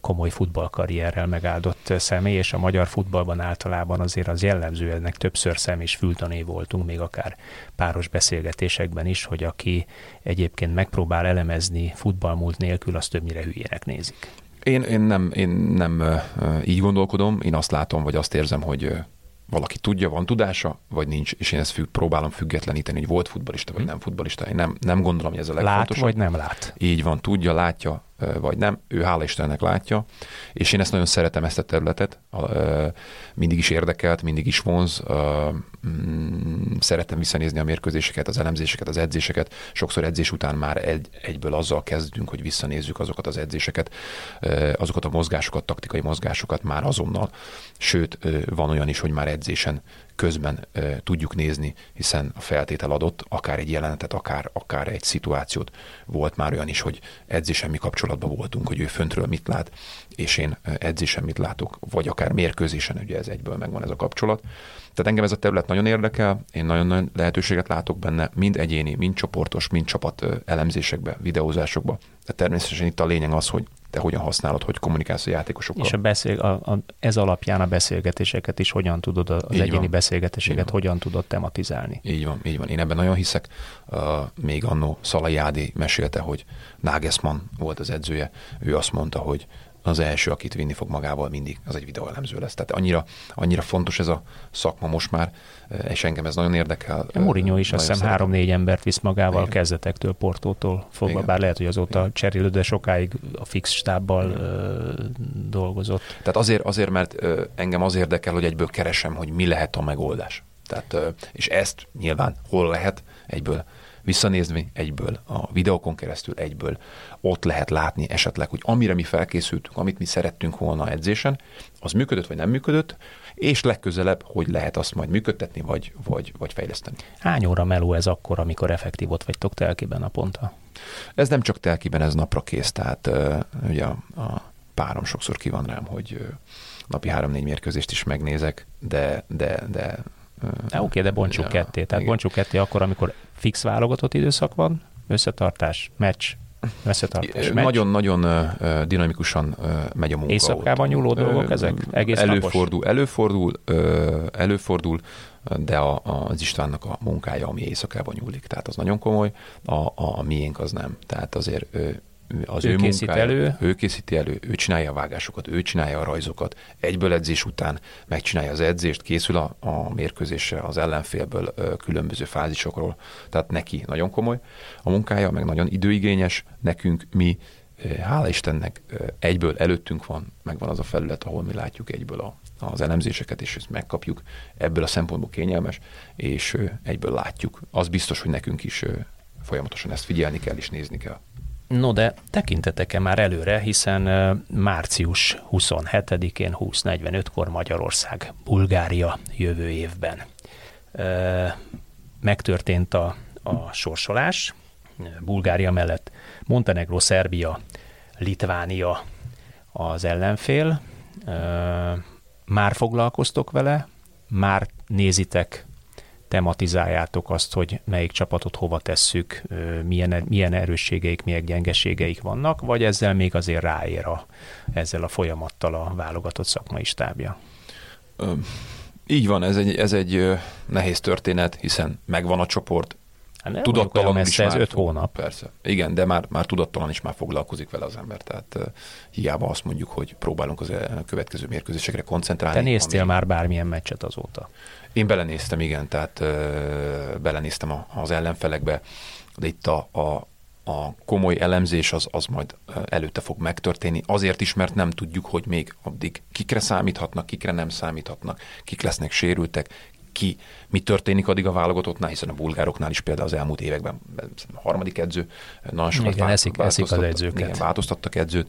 komoly futballkarrierrel megáldott személy, és a magyar futballban általában azért az jellemző, ennek többször szem és fültané voltunk, még akár páros beszélgetésekben is, hogy aki egyébként megpróbál elemezni futballmúlt nélkül, az többnyire hülyének nézik. Én, én, nem, én nem így gondolkodom, én azt látom, vagy azt érzem, hogy valaki tudja, van tudása, vagy nincs, és én ezt függ, próbálom függetleníteni, hogy volt futbalista, vagy hm. nem futbalista. Én nem, nem gondolom, hogy ez a legfontosabb. Lát, vagy nem lát. Így van, tudja, látja, vagy nem. Ő hála Istennek látja, és én ezt nagyon szeretem, ezt a területet. Mindig is érdekelt, mindig is vonz. Mm, szeretem visszanézni a mérkőzéseket, az elemzéseket, az edzéseket. Sokszor edzés után már egy, egyből azzal kezdünk, hogy visszanézzük azokat az edzéseket, azokat a mozgásokat, taktikai mozgásokat már azonnal. Sőt, van olyan is, hogy már edzésen közben tudjuk nézni, hiszen a feltétel adott, akár egy jelenetet, akár, akár egy szituációt. Volt már olyan is, hogy edzésen mi kapcsolatban voltunk, hogy ő föntről mit lát, és én edzésen mit látok, vagy akár mérkőzésen, ugye ez egyből megvan ez a kapcsolat. Tehát engem ez a terület nagyon érdekel, én nagyon nagy lehetőséget látok benne, mind egyéni, mind csoportos, mind csapat elemzésekbe, videózásokba. De természetesen itt a lényeg az, hogy te hogyan használod, hogy kommunikálsz a játékosokkal. És a beszél, a, a, ez alapján a beszélgetéseket is hogyan tudod, az így egyéni van. beszélgetéseket hogyan tudod tematizálni. Így van, így van. Én ebben nagyon hiszek. Uh, még annó Szalai Ádi mesélte, hogy Nagelsmann volt az edzője. Ő azt mondta, hogy az első, akit vinni fog magával mindig, az egy videóelemző lesz. Tehát annyira, annyira fontos ez a szakma most már, és engem ez nagyon érdekel. A Mourinho is azt hiszem három-négy embert visz magával Igen. kezdetektől, Portótól fogva, Igen. bár lehet, hogy azóta Igen. cserélő, de sokáig a fix stábbal ö, dolgozott. Tehát azért, azért, mert ö, engem az érdekel, hogy egyből keresem, hogy mi lehet a megoldás. Tehát, ö, és ezt nyilván hol lehet egyből visszanézni egyből, a videókon keresztül egyből ott lehet látni esetleg, hogy amire mi felkészültünk, amit mi szerettünk volna edzésen, az működött vagy nem működött, és legközelebb, hogy lehet azt majd működtetni, vagy, vagy, vagy fejleszteni. Hány óra meló ez akkor, amikor effektív ott vagytok telkiben naponta? Ez nem csak telkiben, ez napra kész, tehát ugye a, a párom sokszor ki van rám, hogy napi három-négy mérkőzést is megnézek, de, de, de Oké, okay, de bontsuk ja, ketté. Tehát igen. bontsuk ketté akkor, amikor fix válogatott időszak van, összetartás, meccs, Nagyon-nagyon dinamikusan megy a munka. Éjszakában ott. nyúló dolgok ezek? Egész előfordul, napos? előfordul, előfordul, de a, az Istvánnak a munkája, ami éjszakában nyúlik, tehát az nagyon komoly, a, a, a miénk az nem. Tehát azért az ő, ő készít munkája, elő. Ő készíti elő, ő csinálja a vágásokat, ő csinálja a rajzokat. Egyből edzés után megcsinálja az edzést, készül a, a mérkőzésre az ellenfélből különböző fázisokról. Tehát neki nagyon komoly a munkája, meg nagyon időigényes. Nekünk mi, hála Istennek, egyből előttünk van, megvan az a felület, ahol mi látjuk egyből a, az elemzéseket, és ezt megkapjuk. Ebből a szempontból kényelmes, és egyből látjuk. Az biztos, hogy nekünk is folyamatosan ezt figyelni kell és nézni kell. No de tekintetek-e már előre, hiszen március 27-én 20.45-kor Magyarország, Bulgária jövő évben. Megtörtént a, a sorsolás, Bulgária mellett Montenegro, Szerbia, Litvánia az ellenfél. Már foglalkoztok vele, már nézitek tematizáljátok azt, hogy melyik csapatot hova tesszük, milyen, milyen erősségeik, milyen gyengeségeik vannak, vagy ezzel még azért ráér a, ezzel a folyamattal a válogatott szakmai stábja? Így van, ez egy, ez egy nehéz történet, hiszen megvan a csoport, Hát nem tudattalan messze, is ez már öt hónap. Persze. Igen, de már, már tudattalan is már foglalkozik vele az ember. Tehát uh, hiába azt mondjuk, hogy próbálunk az következő mérkőzésekre koncentrálni. Te néztél ami... már bármilyen meccset azóta? Én belenéztem, igen, tehát uh, belenéztem a, az ellenfelekbe, de itt a, a, a komoly elemzés az, az majd előtte fog megtörténni, azért is, mert nem tudjuk, hogy még addig kikre számíthatnak, kikre nem számíthatnak, kik lesznek sérültek, ki, mi történik addig a válogatottnál, hiszen a bulgároknál is például az elmúlt években a harmadik edző nagyon sokat igen, eszik, eszik az edzőket. Igen, változtattak edzőt.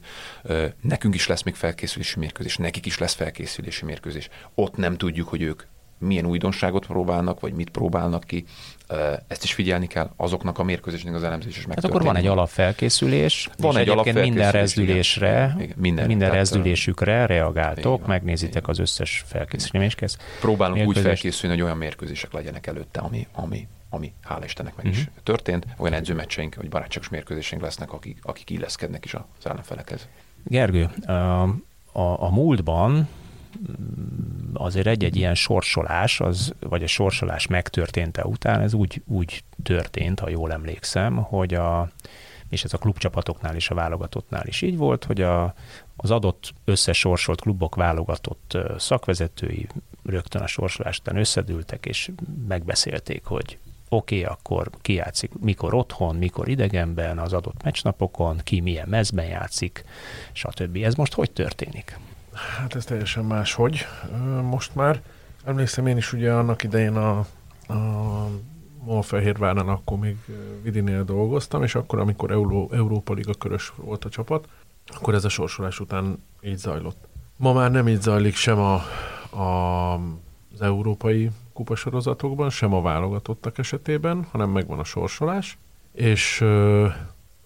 Nekünk is lesz még felkészülési mérkőzés, nekik is lesz felkészülési mérkőzés. Ott nem tudjuk, hogy ők milyen újdonságot próbálnak, vagy mit próbálnak ki. Ezt is figyelni kell, azoknak a mérkőzésnek az elemzés is Hát akkor van egy alapfelkészülés, van egy alapfelkészülés, minden rezdülésre, igen, minden, minden rezdülésükre reagáltok, igen, megnézitek igen. az összes felkészülést. Próbálunk mérkőzést. úgy felkészülni, hogy olyan mérkőzések legyenek előtte, ami, ami, ami hála Istennek meg uh-huh. is mhm. történt. Olyan edzőmeccseink, vagy barátságos mérkőzéseink lesznek, akik, akik illeszkednek is az ellenfelekhez. Gergő, a, a múltban azért egy-egy ilyen sorsolás, az, vagy a sorsolás megtörténte után, ez úgy, úgy történt, ha jól emlékszem, hogy a, és ez a klubcsapatoknál is, a válogatottnál is így volt, hogy a, az adott összesorsolt klubok válogatott szakvezetői rögtön a sorsolás után összedültek, és megbeszélték, hogy oké, okay, akkor ki játszik, mikor otthon, mikor idegenben, az adott meccsnapokon, ki milyen mezben játszik, stb. Ez most hogy történik? Hát ez teljesen máshogy most már. Emlékszem én is ugye annak idején a, a Molfehérváron akkor még Vidinél dolgoztam, és akkor, amikor Euró, Európa Liga körös volt a csapat, akkor ez a sorsolás után így zajlott. Ma már nem így zajlik sem a, a, az európai kupasorozatokban, sem a válogatottak esetében, hanem megvan a sorsolás, és ö,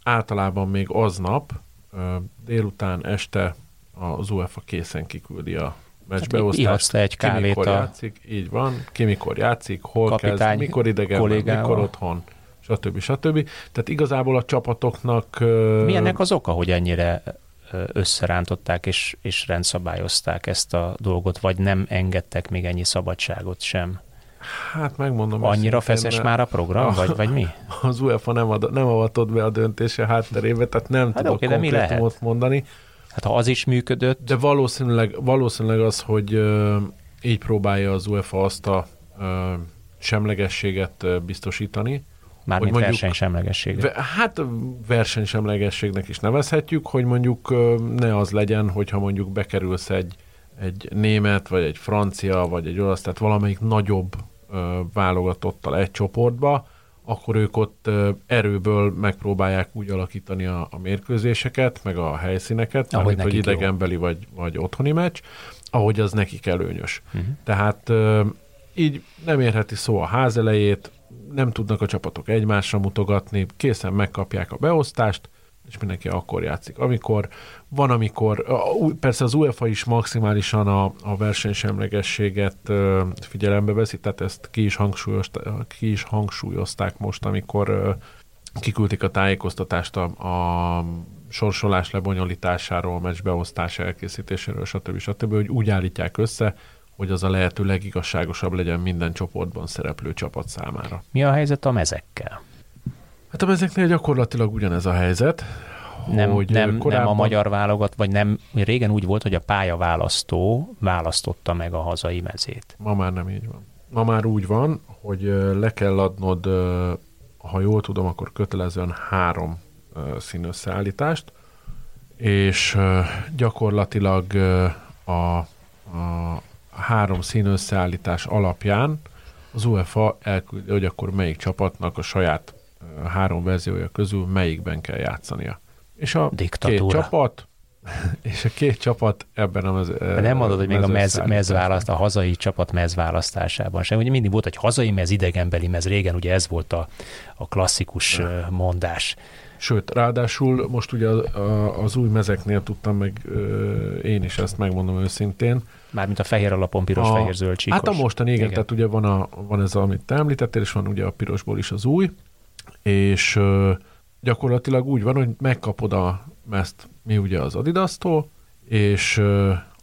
általában még aznap, ö, délután, este az UEFA készen kiküldi a meccsbeosztást. Hát egy kávét ki mikor a... játszik, így van, ki mikor játszik, hol Kapitány, kezd, mikor idegen, mikor otthon, stb. stb. Tehát igazából a csapatoknak... Mi ennek az oka, hogy ennyire összerántották és, és rendszabályozták ezt a dolgot, vagy nem engedtek még ennyi szabadságot sem? Hát megmondom. Annyira feszes már a program, a, vagy, vagy mi? Az UEFA nem, ad, nem avatott be a döntése hátterébe, tehát nem hát tudok okay, konkrétumot mondani. Hát ha az is működött... De valószínűleg, valószínűleg az, hogy uh, így próbálja az UEFA azt a uh, semlegességet biztosítani. Mármint mondjuk, versenysemlegességet. Hát versenysemlegességnek is nevezhetjük, hogy mondjuk ne az legyen, hogyha mondjuk bekerülsz egy, egy német, vagy egy francia, vagy egy olasz, tehát valamelyik nagyobb uh, válogatottal egy csoportba, akkor ők ott erőből megpróbálják úgy alakítani a, a mérkőzéseket, meg a helyszíneket, ahogy mint, hogy idegenbeli vagy, vagy otthoni meccs, ahogy az nekik előnyös. Uh-huh. Tehát így nem érheti szó a ház elejét, nem tudnak a csapatok egymásra mutogatni, készen megkapják a beosztást, és mindenki akkor játszik. Amikor van, amikor, persze az UEFA is maximálisan a, a versenysemlegességet figyelembe veszi, tehát ezt ki is, ki is hangsúlyozták most, amikor kiküldték a tájékoztatást a, a sorsolás lebonyolításáról, meccs beosztás elkészítéséről, stb. stb., hogy úgy állítják össze, hogy az a lehető legigazságosabb legyen minden csoportban szereplő csapat számára. Mi a helyzet a mezekkel? Hát a mezeknél gyakorlatilag ugyanez a helyzet. Nem, hogy nem, korábban... nem a magyar válogat, vagy nem, régen úgy volt, hogy a pályaválasztó választotta meg a hazai mezét. Ma már nem így van. Ma már úgy van, hogy le kell adnod, ha jól tudom, akkor kötelezően három színösszeállítást, és gyakorlatilag a, a három színösszeállítás alapján az UEFA elküldi, hogy akkor melyik csapatnak a saját három verziója közül melyikben kell játszania. És a Diktatúra. két csapat, és a két csapat ebben a mez, Nem mondod, hogy még a mez, mezválaszt, a hazai csapat mezválasztásában sem. Ugye mindig volt, hogy hazai mez, idegenbeli mez, régen ugye ez volt a, a klasszikus De. mondás. Sőt, ráadásul most ugye az, az új mezeknél tudtam meg, én is ezt megmondom őszintén. Mármint a fehér alapon piros-fehér-zöld csíkos. Hát a mostani, igen, igen, tehát ugye van, a, van ez, amit te említettél, és van ugye a pirosból is az új, és gyakorlatilag úgy van, hogy megkapod a mezt mi ugye az Adidas-tól, és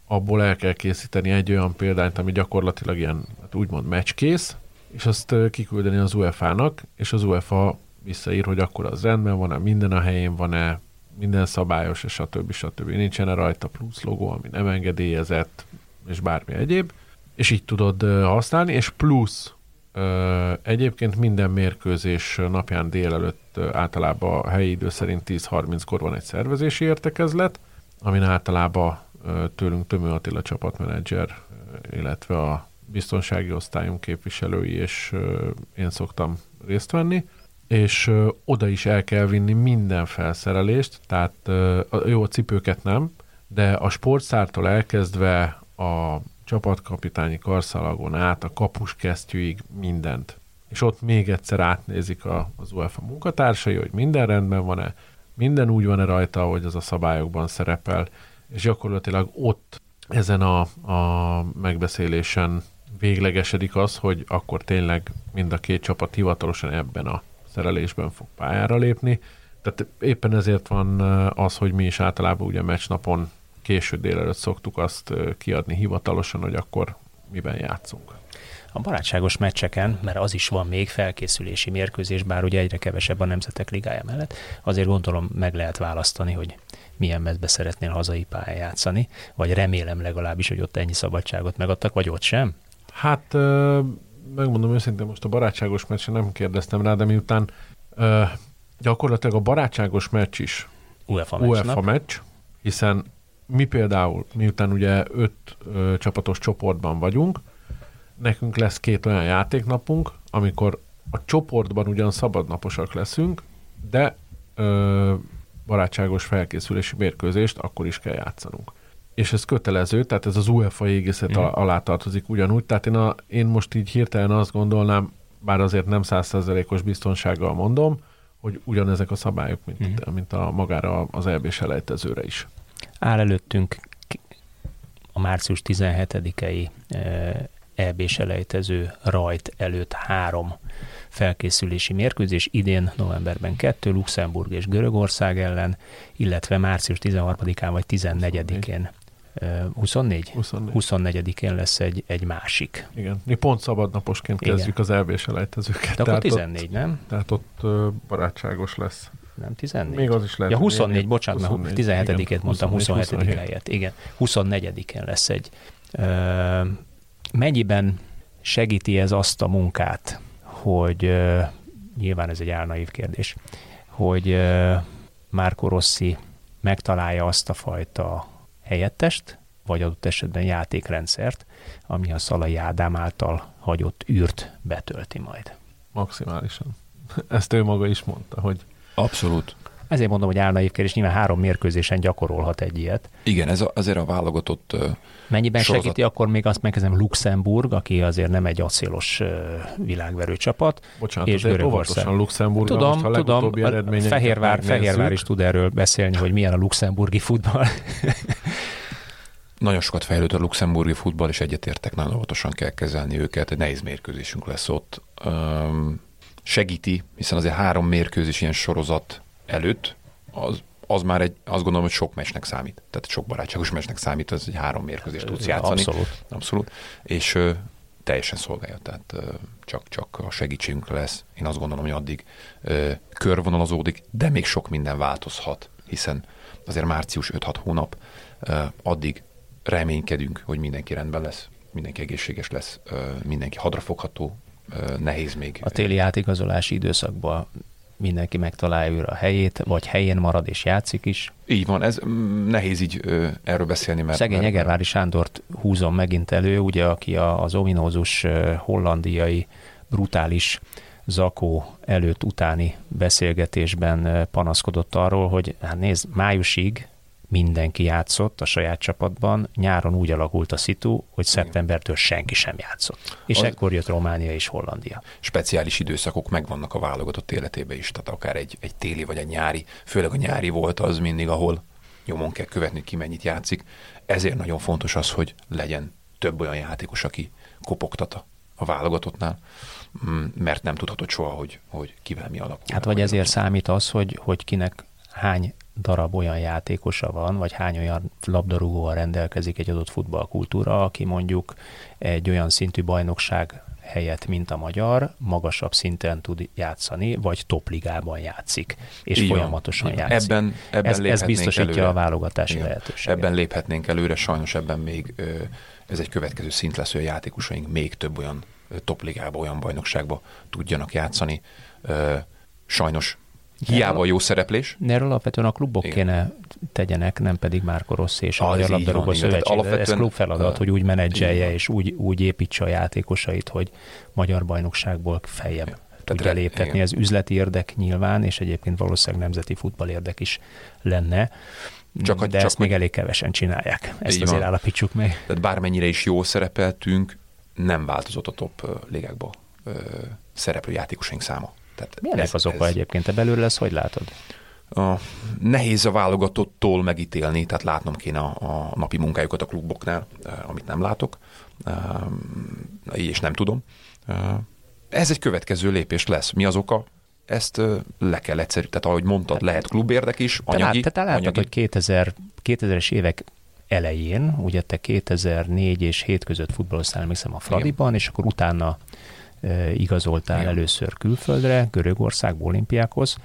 abból el kell készíteni egy olyan példányt, ami gyakorlatilag ilyen, hát úgymond meccskész, és azt kiküldeni az UEFA-nak, és az UEFA visszaír, hogy akkor az rendben van-e, minden a helyén van-e, minden szabályos, és stb. stb. Nincsen-e rajta plusz logó, ami nem engedélyezett, és bármi egyéb, és így tudod használni, és plusz Egyébként minden mérkőzés napján délelőtt általában a helyi idő szerint 10-30-kor van egy szervezési értekezlet, amin általában tőlünk Tömő Attila csapatmenedzser, illetve a biztonsági osztályunk képviselői, és én szoktam részt venni, és oda is el kell vinni minden felszerelést, tehát jó, a cipőket nem, de a sportszártól elkezdve a csapatkapitányi karszalagon át a kapus kesztyűig mindent. És ott még egyszer átnézik a, az UEFA munkatársai, hogy minden rendben van-e, minden úgy van-e rajta, ahogy az a szabályokban szerepel, és gyakorlatilag ott ezen a, a megbeszélésen véglegesedik az, hogy akkor tényleg mind a két csapat hivatalosan ebben a szerelésben fog pályára lépni. Tehát éppen ezért van az, hogy mi is általában ugye meccsnapon késő délelőtt szoktuk azt kiadni hivatalosan, hogy akkor miben játszunk. A barátságos meccseken, mert az is van még felkészülési mérkőzés, bár ugye egyre kevesebb a Nemzetek Ligája mellett, azért gondolom meg lehet választani, hogy milyen mezbe szeretnél hazai pályán játszani, vagy remélem legalábbis, hogy ott ennyi szabadságot megadtak, vagy ott sem? Hát megmondom őszintén, most a barátságos meccsen nem kérdeztem rá, de miután gyakorlatilag a barátságos meccs is UEFA UEFA meccs hiszen mi például, miután ugye öt ö, csapatos csoportban vagyunk, nekünk lesz két olyan játéknapunk, amikor a csoportban ugyan szabadnaposak leszünk, de ö, barátságos felkészülési mérkőzést akkor is kell játszanunk. És ez kötelező, tehát ez az UEFA égészet mm. alá tartozik ugyanúgy, tehát én, a, én most így hirtelen azt gondolnám, bár azért nem százszerzelékos biztonsággal mondom, hogy ugyanezek a szabályok, mint, mm. mint a magára az EB selejtezőre is áll előttünk a március 17-i eb selejtező rajt előtt három felkészülési mérkőzés, idén novemberben kettő, Luxemburg és Görögország ellen, illetve március 13-án vagy 14-én 24? 24. 24-én lesz egy, egy másik. Igen, mi pont szabadnaposként kezdjük Igen. az EB selejtezőket. De akkor 14, ott, nem? Tehát ott barátságos lesz nem 14? Még az is lehet. Ja, 24, bocsánat, 24, 17-et mondtam, 27 27 helyett. Igen, 24-en lesz egy. Ö, mennyiben segíti ez azt a munkát, hogy ö, nyilván ez egy álnaív kérdés, hogy ö, Márko Rossi megtalálja azt a fajta helyettest, vagy adott esetben játékrendszert, ami a Szalai Ádám által hagyott űrt betölti majd. Maximálisan. Ezt ő maga is mondta, hogy Abszolút. Ezért mondom, hogy állna és nyilván három mérkőzésen gyakorolhat egy ilyet. Igen, ez a, azért a válogatott Mennyiben sorozat... segíti akkor még azt megkezdem Luxemburg, aki azért nem egy acélos világverő csapat. Bocsánat, és Görögország. Luxemburg. Tudom, most, tudom, Fehérvár, Fehérvár is tud erről beszélni, hogy milyen a luxemburgi futball. nagyon sokat fejlődött a luxemburgi futball, és egyetértek, nagyon óvatosan kell kezelni őket. Egy nehéz mérkőzésünk lesz ott. Um, segíti, hiszen azért három mérkőzés ilyen sorozat előtt, az, az már egy, azt gondolom, hogy sok meccsnek számít. Tehát sok barátságos meccsnek számít, az egy három mérkőzést tudsz játszani. Abszolút. Abszolút. És ö, teljesen szolgálja, tehát ö, csak, csak a segítségünk lesz. Én azt gondolom, hogy addig ö, körvonalazódik, de még sok minden változhat, hiszen azért március 5-6 hónap, ö, addig reménykedünk, hogy mindenki rendben lesz, mindenki egészséges lesz, mindenki hadrafogható, nehéz még. A téli átigazolási időszakban mindenki megtalálja újra a helyét, vagy helyén marad és játszik is. Így van, ez mm, nehéz így ö, erről beszélni, mert... Szegény mert, Egervári Sándort húzom megint elő, ugye, aki a, az ominózus hollandiai brutális zakó előtt utáni beszélgetésben panaszkodott arról, hogy hát nézd, májusig mindenki játszott a saját csapatban, nyáron úgy alakult a szitu, hogy szeptembertől senki sem játszott. És az ekkor jött Románia és Hollandia. Speciális időszakok megvannak a válogatott életébe is, tehát akár egy, egy téli vagy egy nyári, főleg a nyári volt az mindig, ahol nyomon kell követni, ki mennyit játszik. Ezért nagyon fontos az, hogy legyen több olyan játékos, aki kopogtat a válogatottnál, mm, mert nem tudhatod soha, hogy, hogy kivel mi alapul. Hát vagy ezért számít az, hogy, hogy kinek hány darab olyan játékosa van, vagy hány olyan labdarúgóval rendelkezik egy adott futballkultúra, aki mondjuk egy olyan szintű bajnokság helyet, mint a magyar, magasabb szinten tud játszani, vagy topligában játszik, és Igen. folyamatosan Igen. játszik. Ebben, ebben ez, ez biztosítja előre. a válogatási Igen. lehetőséget. Ebben léphetnénk előre, sajnos ebben még ez egy következő szint lesz, hogy a játékosaink még több olyan topligába, olyan bajnokságba tudjanak játszani. Sajnos Hiába jó szereplés. De erről alapvetően a klubok Igen. kéne tegyenek, nem pedig már Rossi és a Magyar Labdarúgó Szövetség. Ez klub feladat, hogy úgy menedzselje és úgy, úgy építse a játékosait, hogy magyar bajnokságból feljebb Igen. tudja léptetni. Ez üzleti érdek nyilván, és egyébként valószínűleg nemzeti futball érdek is lenne. Csak, de csak ezt még elég kevesen csinálják. Ezt azért van. állapítsuk meg. Tehát bármennyire is jó szerepeltünk, nem változott a top ligákba szereplő játékosaink száma. Tehát Milyenek ez, az oka ez... egyébként? Te belőle lesz, hogy látod? A, nehéz a válogatottól megítélni, tehát látnom kéne a, a napi munkájukat a kluboknál, amit nem látok, és nem tudom. Ez egy következő lépés lesz. Mi az oka? Ezt le kell egyszerű, tehát ahogy mondtad, lehet klubérdek is, anyagi. Te, te láttad, hogy 2000, 2000-es évek elején, ugye te 2004 és 7 között futballoztál, emlékszem a Fradiban, Igen. és akkor utána igazoltál Igen. először külföldre, Görögország, olimpiákhoz.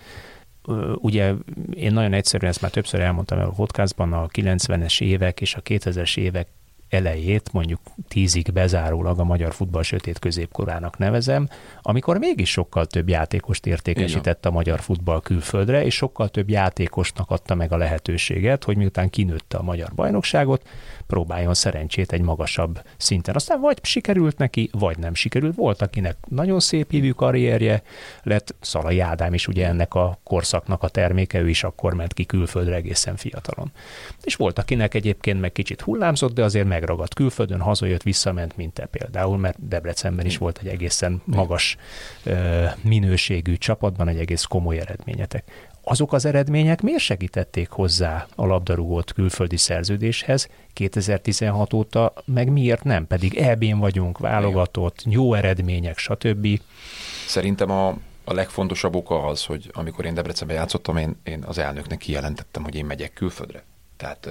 Ugye én nagyon egyszerűen ezt már többször elmondtam el a podcastban, a 90-es évek és a 2000-es évek elejét, mondjuk tízig bezárólag a magyar futball sötét középkorának nevezem, amikor mégis sokkal több játékost értékesített a magyar futball külföldre, és sokkal több játékosnak adta meg a lehetőséget, hogy miután kinőtte a magyar bajnokságot, próbáljon szerencsét egy magasabb szinten. Aztán vagy sikerült neki, vagy nem sikerült. Volt, akinek nagyon szép hívű karrierje lett, Szalai Ádám is ugye ennek a korszaknak a terméke, ő is akkor ment ki külföldre egészen fiatalon. És volt, akinek egyébként meg kicsit hullámzott, de azért megragadt külföldön, hazajött, visszament, mint te például, mert Debrecenben is volt egy egészen magas minőségű csapatban egy egész komoly eredményetek azok az eredmények miért segítették hozzá a labdarúgót külföldi szerződéshez 2016 óta, meg miért nem? Pedig EB-n vagyunk, válogatott, jó eredmények, stb. Szerintem a, a legfontosabb oka az, hogy amikor én Debrecenben játszottam, én, én az elnöknek kijelentettem, hogy én megyek külföldre. Tehát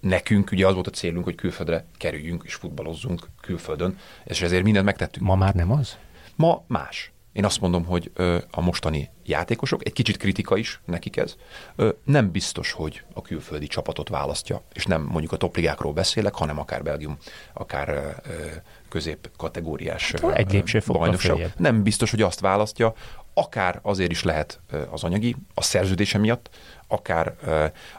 nekünk ugye az volt a célunk, hogy külföldre kerüljünk és futballozzunk külföldön, és ezért mindent megtettünk. Ma már nem az? Ma más. Én azt mondom, hogy a mostani játékosok, egy kicsit kritika is nekik ez, nem biztos, hogy a külföldi csapatot választja, és nem mondjuk a topligákról beszélek, hanem akár Belgium, akár ö, közép kategóriás hát, egy bajnokság. Nem biztos, hogy azt választja, akár azért is lehet az anyagi, a szerződése miatt, akár,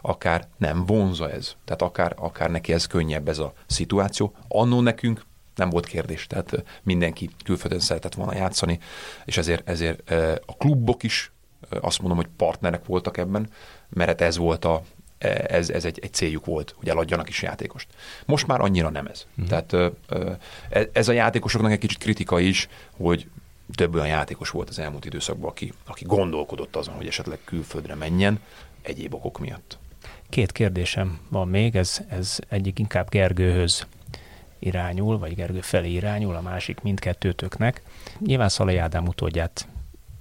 akár nem vonza ez. Tehát akár, akár neki ez könnyebb ez a szituáció. Annó nekünk nem volt kérdés, tehát mindenki külföldön szeretett volna játszani, és ezért, ezért a klubok is azt mondom, hogy partnerek voltak ebben, mert ez volt a, e, ez, ez egy, egy céljuk volt, hogy eladjanak is játékost. Most már annyira nem ez. Mm. Tehát e, ez a játékosoknak egy kicsit kritika is, hogy több olyan játékos volt az elmúlt időszakban, aki, aki gondolkodott azon, hogy esetleg külföldre menjen, egyéb okok miatt. Két kérdésem van még, ez, ez egyik inkább Gergőhöz irányul, vagy Gergő felé irányul, a másik mindkettőtöknek. Nyilván Szalai Ádám utódját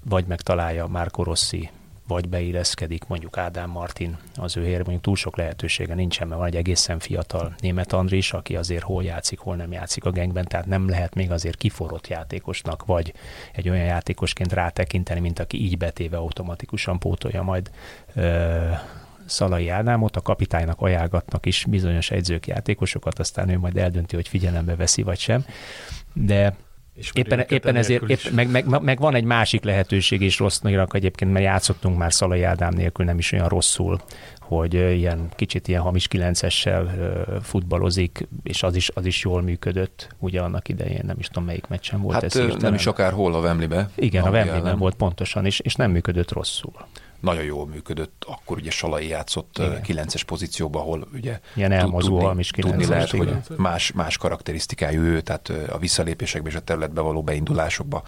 vagy megtalálja Márko Rossi, vagy beilleszkedik mondjuk Ádám Martin az ő hér, mondjuk túl sok lehetősége nincsen, mert van egy egészen fiatal német Andris, aki azért hol játszik, hol nem játszik a gengben, tehát nem lehet még azért kiforrott játékosnak, vagy egy olyan játékosként rátekinteni, mint aki így betéve automatikusan pótolja majd ö, Szalai Ádámot, a kapitánynak ajánlgatnak is bizonyos egyzők játékosokat, aztán ő majd eldönti, hogy figyelembe veszi vagy sem. De éppen, éppen ezért, épp, meg, meg, meg, van egy másik lehetőség is rossz nagyrak egyébként, mert játszottunk már Szalai Ádám nélkül nem is olyan rosszul, hogy ilyen kicsit ilyen hamis kilencessel futballozik, és az is, az is jól működött, ugye annak idején, nem is tudom melyik meccsen volt hát, ez. nem is akár hol a Wembley-be. Igen, a Wembley-ben volt pontosan, és, és nem működött rosszul nagyon jól működött, akkor ugye Salai játszott Igen. 9-es pozícióba, ahol ugye Ilyen elmozgó, is tudni lehet, hogy más, más karakterisztikájú ő, tehát a visszalépésekben és a területbe való beindulásokba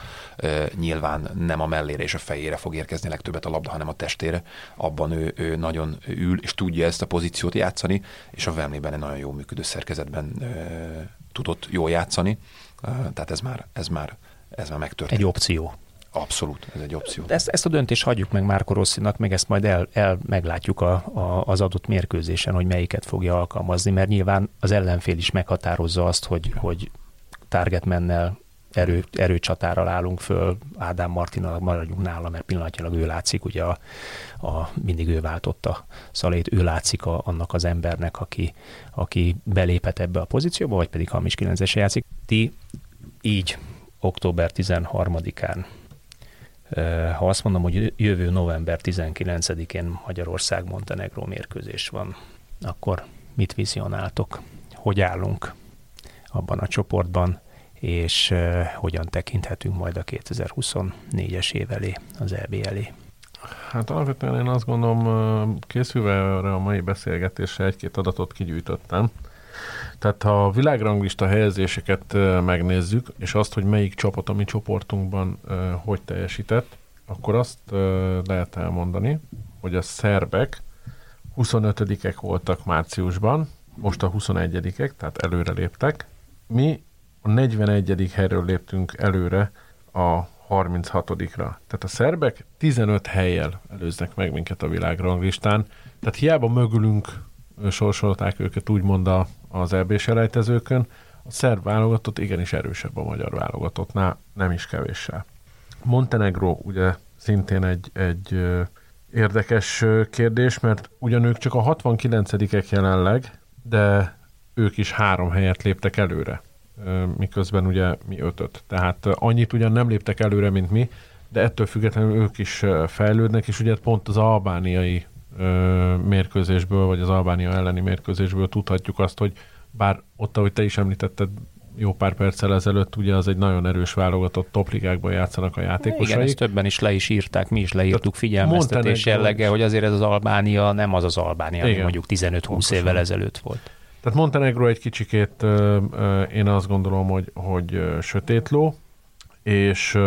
nyilván nem a mellére és a fejére fog érkezni legtöbbet a labda, hanem a testére. Abban ő, ő nagyon ül, és tudja ezt a pozíciót játszani, és a Wembley-ben egy nagyon jó működő szerkezetben tudott jól játszani. Tehát ez már, ez már, ez már megtörtént. Egy opció. Abszolút, ez egy opció. Ezt, ezt a döntést hagyjuk meg Márko Rosszinak, meg ezt majd el, el meglátjuk a, a, az adott mérkőzésen, hogy melyiket fogja alkalmazni, mert nyilván az ellenfél is meghatározza azt, hogy, hogy targetmennel erő, erőcsatára állunk föl, Ádám Martina maradjunk nála, mert pillanatnyilag ő látszik, ugye a, a, mindig ő váltotta Szalét, ő látszik a, annak az embernek, aki, aki belépett ebbe a pozícióba, vagy pedig hamis 9 játszik. Ti így október 13-án ha azt mondom, hogy jövő november 19-én Magyarország-Montenegró mérkőzés van, akkor mit vizionáltok? Hogy állunk abban a csoportban, és hogyan tekinthetünk majd a 2024-es év az EB elé? Hát alapvetően én azt gondolom, készülve erre a mai beszélgetésre egy-két adatot kigyűjtöttem. Tehát ha a világranglista helyezéseket megnézzük, és azt, hogy melyik csapat a mi csoportunkban hogy teljesített, akkor azt lehet elmondani, hogy a szerbek 25-ek voltak márciusban, most a 21-ek, tehát előre léptek. Mi a 41. helyről léptünk előre a 36-ra. Tehát a szerbek 15 helyjel előznek meg minket a világranglistán, tehát hiába mögülünk sorsolták őket úgymond a, az eb selejtezőkön, a szerb válogatott igenis erősebb a magyar válogatottnál, nem is kevéssel. Montenegro ugye szintén egy, egy érdekes kérdés, mert ugyan ők csak a 69-ek jelenleg, de ők is három helyet léptek előre, miközben ugye mi ötöt. Tehát annyit ugyan nem léptek előre, mint mi, de ettől függetlenül ők is fejlődnek, és ugye pont az albániai mérkőzésből, vagy az Albánia elleni mérkőzésből tudhatjuk azt, hogy bár ott, ahogy te is említetted, jó pár perccel ezelőtt, ugye az egy nagyon erős válogatott topligákban játszanak a játékosai. Igen, ezt többen is le is írták, mi is leírtuk figyelmeztetés jellege, hogy azért ez az Albánia nem az az Albánia, ami mondjuk 15-20 évvel ezelőtt volt. Tehát Montenegro egy kicsikét én azt gondolom, hogy, hogy sötétló, és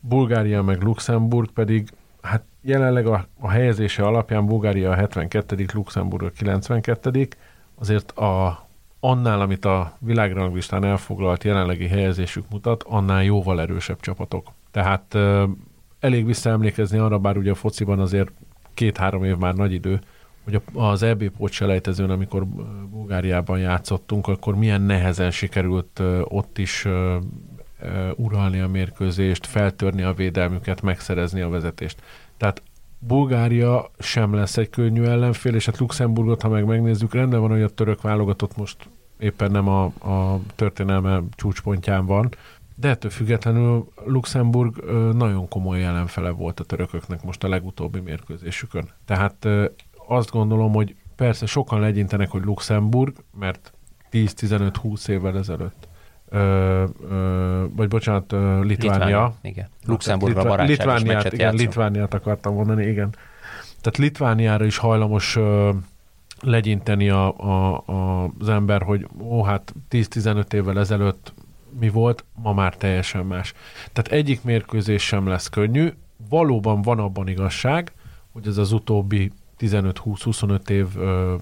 Bulgária meg Luxemburg pedig hát jelenleg a, a helyezése alapján Bulgária a 72., Luxemburg a 92., azért a, annál, amit a világranglistán elfoglalt jelenlegi helyezésük mutat, annál jóval erősebb csapatok. Tehát uh, elég visszaemlékezni arra, bár ugye a fociban azért két-három év már nagy idő, hogy az EB pót selejtezőn, amikor Bulgáriában játszottunk, akkor milyen nehezen sikerült ott is uralni a mérkőzést, feltörni a védelmüket, megszerezni a vezetést. Tehát Bulgária sem lesz egy könnyű ellenfél, és hát Luxemburgot, ha meg megnézzük, rendben van, hogy a török válogatott most éppen nem a, a történelme csúcspontján van, de ettől függetlenül Luxemburg nagyon komoly ellenfele volt a törököknek most a legutóbbi mérkőzésükön. Tehát azt gondolom, hogy persze sokan legyintenek, hogy Luxemburg, mert 10-15-20 évvel ezelőtt ö, ö, vagy bocsánat, ö, Litvánia. Litvánia. Igen. Luxemburgra Litva- Litvániát, igen, Litvániát akartam mondani, igen. Tehát Litvániára is hajlamos ö, legyinteni a, a, a, az ember, hogy ó, hát 10-15 évvel ezelőtt mi volt, ma már teljesen más. Tehát egyik mérkőzés sem lesz könnyű. Valóban van abban igazság, hogy ez az utóbbi 15-20-25 év ö,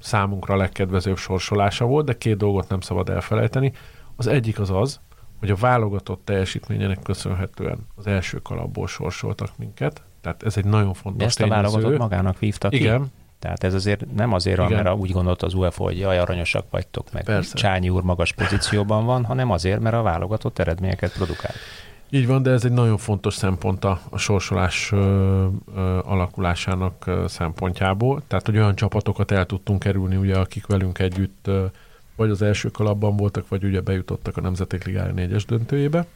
számunkra legkedvezőbb sorsolása volt, de két dolgot nem szabad elfelejteni. Az egyik az az, hogy a válogatott teljesítményének köszönhetően az első kalapból sorsoltak minket, tehát ez egy nagyon fontos De ezt a válogatott magának vívta ki. Igen. Tehát ez azért nem azért, Igen. mert úgy gondolt az UEFA, hogy jaj, aranyosak vagytok, meg Persze. Csányi úr magas pozícióban van, hanem azért, mert a válogatott eredményeket produkál. Így van, de ez egy nagyon fontos szempont a, a sorsolás ö, ö, alakulásának ö, szempontjából. Tehát, hogy olyan csapatokat el tudtunk kerülni, ugye, akik velünk együtt ö, vagy az első kalapban voltak, vagy ugye bejutottak a Nemzetek Ligája négyes döntőjébe.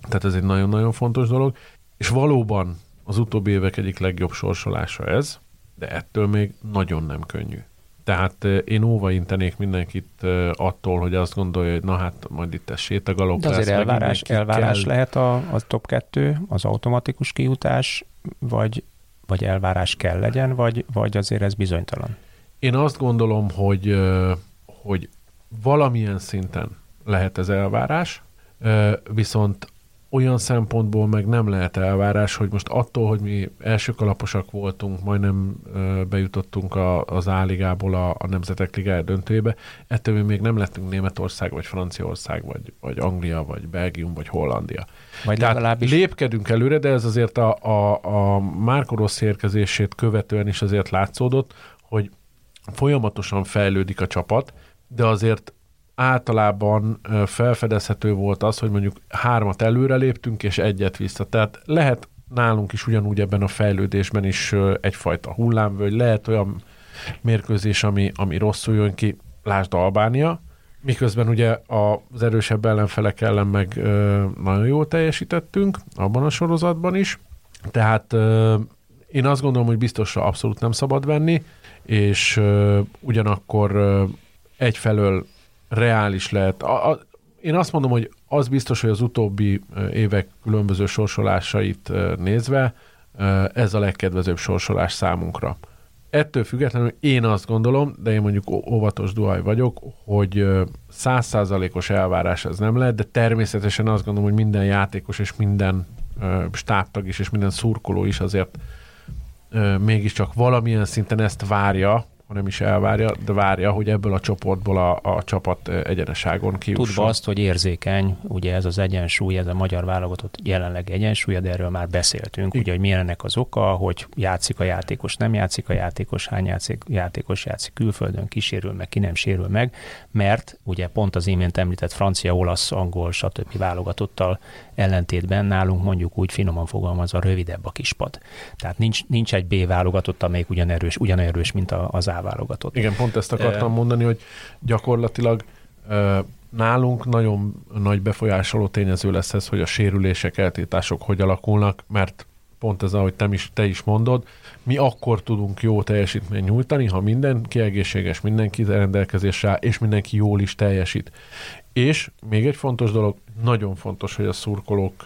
Tehát ez egy nagyon-nagyon fontos dolog. És valóban az utóbbi évek egyik legjobb sorsolása ez, de ettől még nagyon nem könnyű. Tehát én óva intenék mindenkit attól, hogy azt gondolja, hogy na hát majd itt ez sétagalop De azért lesz, elvárás, elvárás kell. lehet a, a top 2, az automatikus kijutás, vagy, vagy elvárás kell legyen, vagy, vagy azért ez bizonytalan? Én azt gondolom, hogy, hogy valamilyen szinten lehet ez elvárás, viszont olyan szempontból meg nem lehet elvárás, hogy most attól, hogy mi első kalaposak voltunk, majdnem bejutottunk a, az Áligából a, a Nemzetek Ligája döntőjébe, ettől mi még nem lettünk Németország, vagy Franciaország, vagy, vagy Anglia, vagy Belgium, vagy Hollandia. Vagy Tehát legalábbis... lépkedünk előre, de ez azért a, a, a Márko Rossz érkezését követően is azért látszódott, hogy folyamatosan fejlődik a csapat, de azért általában felfedezhető volt az, hogy mondjuk hármat előre léptünk, és egyet vissza. Tehát lehet nálunk is ugyanúgy ebben a fejlődésben is egyfajta hullámvölgy, lehet olyan mérkőzés, ami, ami rosszul jön ki, lásd Albánia, miközben ugye az erősebb ellenfelek ellen meg nagyon jól teljesítettünk, abban a sorozatban is, tehát én azt gondolom, hogy biztosra abszolút nem szabad venni, és ugyanakkor egyfelől reális lehet. A, a, én azt mondom, hogy az biztos, hogy az utóbbi évek különböző sorsolásait nézve ez a legkedvezőbb sorsolás számunkra. Ettől függetlenül én azt gondolom, de én mondjuk óvatos duhaj vagyok, hogy százszázalékos elvárás ez nem lehet, de természetesen azt gondolom, hogy minden játékos és minden stábtag is, és minden szurkoló is azért mégiscsak valamilyen szinten ezt várja, hanem is elvárja, de várja, hogy ebből a csoportból a, a csapat egyeneságon kiusson. Tudva azt, hogy érzékeny, ugye ez az egyensúly, ez a magyar válogatott jelenleg egyensúly, de erről már beszéltünk, ugye, hogy milyen ennek az oka, hogy játszik a játékos, nem játszik a játékos, hány játszik, játékos játszik külföldön, kísérül meg, ki nem sérül meg, mert ugye pont az imént említett francia, olasz, angol, stb. válogatottal ellentétben nálunk mondjuk úgy finoman fogalmazva rövidebb a kispad. Tehát nincs, nincs egy B válogatott, amelyik ugyan erős, ugyan erős, mint az A válogatott. Igen, pont ezt akartam mondani, hogy gyakorlatilag nálunk nagyon nagy befolyásoló tényező lesz ez, hogy a sérülések, eltétások hogy alakulnak, mert pont ez, ahogy te is, te is mondod, mi akkor tudunk jó teljesítményt nyújtani, ha minden kiegészséges, mindenki rendelkezésre és mindenki jól is teljesít. És még egy fontos dolog, nagyon fontos, hogy a szurkolók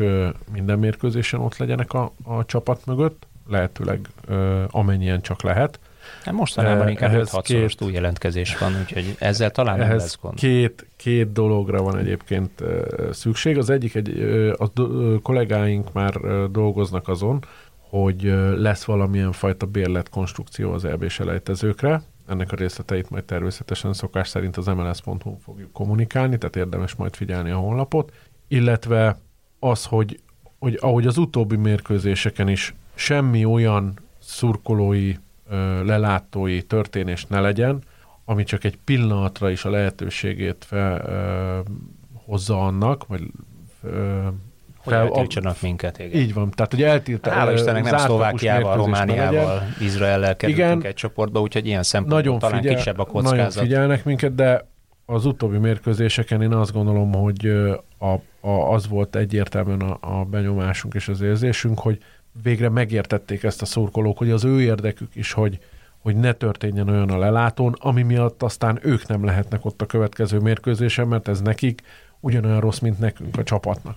minden mérkőzésen ott legyenek a, a csapat mögött, lehetőleg amennyien csak lehet. Hát mostanában inkább 5 6 két, túl jelentkezés van, úgyhogy ezzel talán nem lesz gond. Két, két dologra van egyébként szükség. Az egyik, egy, a kollégáink már dolgoznak azon, hogy lesz valamilyen fajta bérletkonstrukció az EB selejtezőkre, ennek a részleteit majd természetesen szokás szerint az mls.hu fogjuk kommunikálni, tehát érdemes majd figyelni a honlapot, illetve az, hogy, hogy ahogy az utóbbi mérkőzéseken is semmi olyan szurkolói, lelátói történés ne legyen, ami csak egy pillanatra is a lehetőségét fel, ö, hozza annak, vagy ö, hogy fel, eltiltsanak minket, igen. Így van, tehát hogy eltiltanak. Hála Istennek nem Szlovákiával, Romániával, Izraellel kerültünk igen, egy csoportba, úgyhogy ilyen szempontból nagyon talán figyel, kisebb a kockázat. Nagyon figyelnek minket, de az utóbbi mérkőzéseken én azt gondolom, hogy a, a, az volt egyértelműen a, a benyomásunk és az érzésünk, hogy végre megértették ezt a szurkolók, hogy az ő érdekük is, hogy, hogy ne történjen olyan a lelátón, ami miatt aztán ők nem lehetnek ott a következő mérkőzésen, mert ez nekik ugyanolyan rossz, mint nekünk a csapatnak.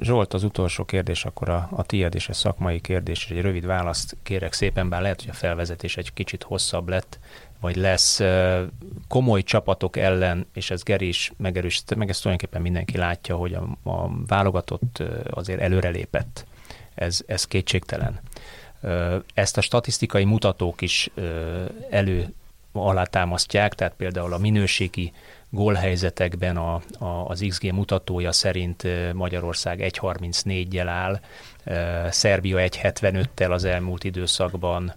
Zsolt, az utolsó kérdés, akkor a, a tiéd és a szakmai kérdés, egy rövid választ kérek szépen, bár lehet, hogy a felvezetés egy kicsit hosszabb lett, vagy lesz komoly csapatok ellen, és ez Geri is megerősítette, meg ezt tulajdonképpen mindenki látja, hogy a, a válogatott azért előrelépett. Ez, ez kétségtelen. Ezt a statisztikai mutatók is elő alátámasztják, tehát például a minőségi gólhelyzetekben a, a, az XG mutatója szerint Magyarország 1.34-jel áll, Szerbia 1.75-tel az elmúlt időszakban,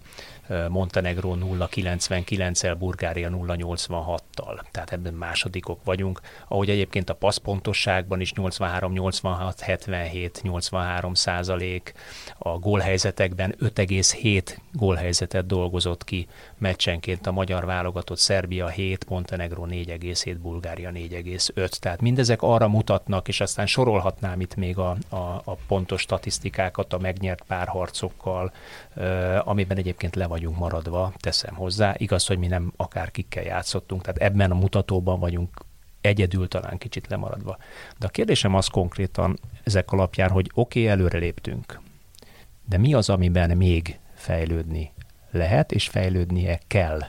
Montenegro 0,99-el, Bulgária 0,86-tal. Tehát ebben másodikok vagyunk. Ahogy egyébként a passzpontosságban is 83, 86, 77, 83 százalék, a gólhelyzetekben 5,7 gólhelyzetet dolgozott ki meccsenként a magyar válogatott Szerbia 7, Montenegro 4,7, Bulgária 4,5. Tehát mindezek arra mutatnak, és aztán sorolhatnám itt még a, a, a pontos statisztikákat a megnyert párharcokkal, amiben egyébként le vagyunk maradva, teszem hozzá. Igaz, hogy mi nem akárkikkel játszottunk, tehát ebben a mutatóban vagyunk egyedül talán kicsit lemaradva. De a kérdésem az konkrétan ezek alapján, hogy oké, okay, előre léptünk, de mi az, amiben még fejlődni lehet, és fejlődnie kell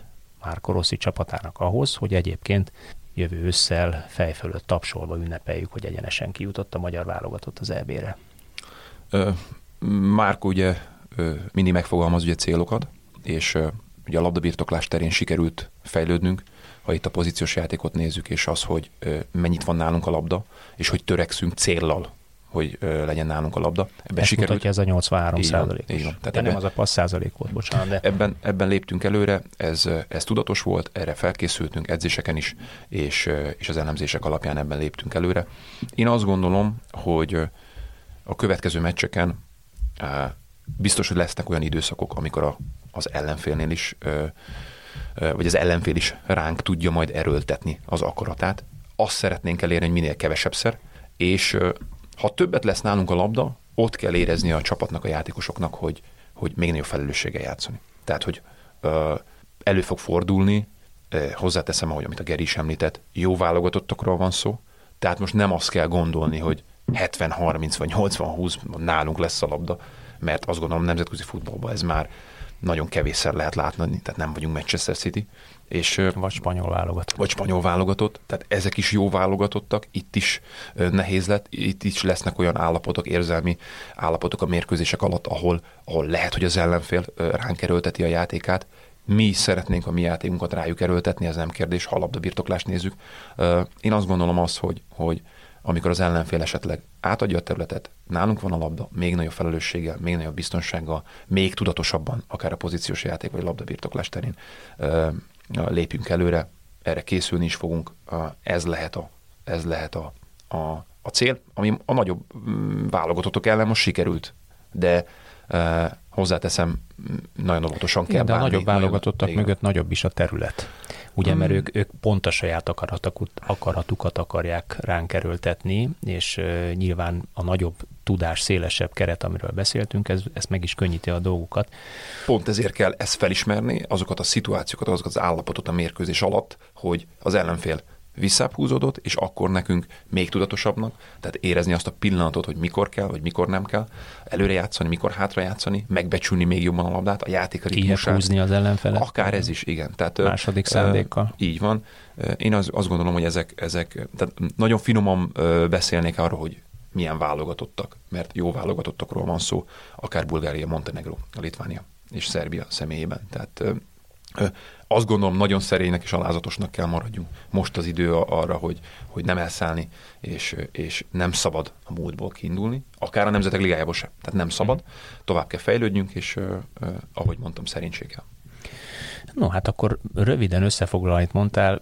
Márko Rossi csapatának ahhoz, hogy egyébként jövő ősszel fej tapsolva ünnepeljük, hogy egyenesen kijutott a magyar válogatott az EB-re. Márko ugye mindig megfogalmaz ugye célokat, és ugye a labdabirtoklás terén sikerült fejlődnünk, ha itt a pozíciós játékot nézzük, és az, hogy mennyit van nálunk a labda, és hogy törekszünk céllal hogy legyen nálunk a labda. Ebben Ezt sikerült. mutatja ez a 83 százalék. Tehát ebben, nem az a passz százalék volt, bocsánat. De... Ebben, ebben léptünk előre, ez, ez tudatos volt, erre felkészültünk edzéseken is, és, és az elemzések alapján ebben léptünk előre. Én azt gondolom, hogy a következő meccseken biztos, hogy lesznek olyan időszakok, amikor a, az ellenfélnél is vagy az ellenfél is ránk tudja majd erőltetni az akaratát. Azt szeretnénk elérni, hogy minél kevesebbszer, és ha többet lesz nálunk a labda, ott kell érezni a csapatnak, a játékosoknak, hogy, hogy még nagyobb felelősséggel játszani. Tehát, hogy ö, elő fog fordulni, ö, hozzáteszem, ahogy amit a Geri is említett, jó válogatottakról van szó, tehát most nem azt kell gondolni, hogy 70-30 vagy 80-20 nálunk lesz a labda, mert azt gondolom nemzetközi futballban ez már nagyon kevésszer lehet látni, tehát nem vagyunk Manchester City. És, vagy spanyol válogatott. Vagy spanyol válogatott, tehát ezek is jó válogatottak, itt is nehéz lett, itt is lesznek olyan állapotok, érzelmi állapotok a mérkőzések alatt, ahol, ahol lehet, hogy az ellenfél ránk erőlteti a játékát, mi is szeretnénk a mi játékunkat rájuk erőltetni, ez nem kérdés, ha a labdabirtoklást nézzük. Én azt gondolom azt, hogy, hogy amikor az ellenfél esetleg átadja a területet, nálunk van a labda, még nagyobb felelősséggel, még nagyobb biztonsággal, még tudatosabban, akár a pozíciós játék vagy labdabirtoklás terén lépjünk előre, erre készülni is fogunk, ez lehet a, ez lehet a, a, a cél, ami a nagyobb mm, válogatottok ellen most sikerült, de hozzáteszem, nagyon óvatosan kell De a nagyobb válogatottak mögött nagyobb is a terület. Ugye, mert hmm. ők, ők pont a saját akaratukat akarják ránk erőltetni, és uh, nyilván a nagyobb tudás, szélesebb keret, amiről beszéltünk, ez, ez meg is könnyíti a dolgokat. Pont ezért kell ezt felismerni, azokat a szituációkat, azokat az állapotot a mérkőzés alatt, hogy az ellenfél visszább húzódott, és akkor nekünk még tudatosabbnak, tehát érezni azt a pillanatot, hogy mikor kell, vagy mikor nem kell, előre játszani, mikor hátra játszani, megbecsülni még jobban a labdát, a játék ritmusát. húzni az ellenfelet. Akár ez is, igen. Tehát, Második szándékkal. Így van. Én az, azt gondolom, hogy ezek, ezek tehát nagyon finoman beszélnék arról, hogy milyen válogatottak, mert jó válogatottakról van szó, akár Bulgária, Montenegro, Litvánia és Szerbia személyében. Tehát azt gondolom, nagyon szerénynek és alázatosnak kell maradjunk. Most az idő arra, hogy, hogy nem elszállni, és, és nem szabad a múltból kiindulni, akár a Nemzetek Ligájából sem. Tehát nem szabad, tovább kell fejlődjünk, és ahogy mondtam, szerénység kell. No, hát akkor röviden összefoglalva, amit mondtál,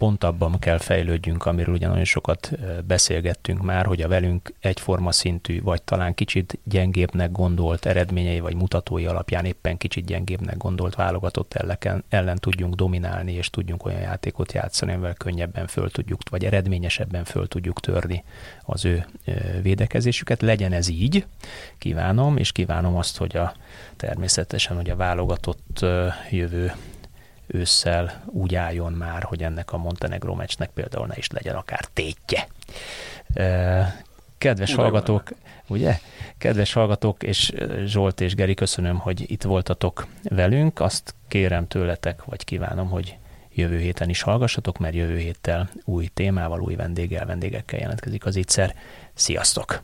pont abban kell fejlődjünk, amiről ugye nagyon sokat beszélgettünk már, hogy a velünk egyforma szintű, vagy talán kicsit gyengébbnek gondolt eredményei, vagy mutatói alapján éppen kicsit gyengébbnek gondolt válogatott ellen, ellen tudjunk dominálni, és tudjunk olyan játékot játszani, amivel könnyebben föl tudjuk, vagy eredményesebben föl tudjuk törni az ő védekezésüket. Legyen ez így, kívánom, és kívánom azt, hogy a természetesen, hogy a válogatott jövő ősszel úgy álljon már, hogy ennek a Montenegro meccsnek például ne is legyen akár tétje. Kedves Ugyan hallgatók, van. ugye? Kedves hallgatók, és Zsolt és Geri, köszönöm, hogy itt voltatok velünk. Azt kérem tőletek, vagy kívánom, hogy jövő héten is hallgassatok, mert jövő héttel új témával, új vendéggel, vendégekkel jelentkezik az ígyszer. Sziasztok!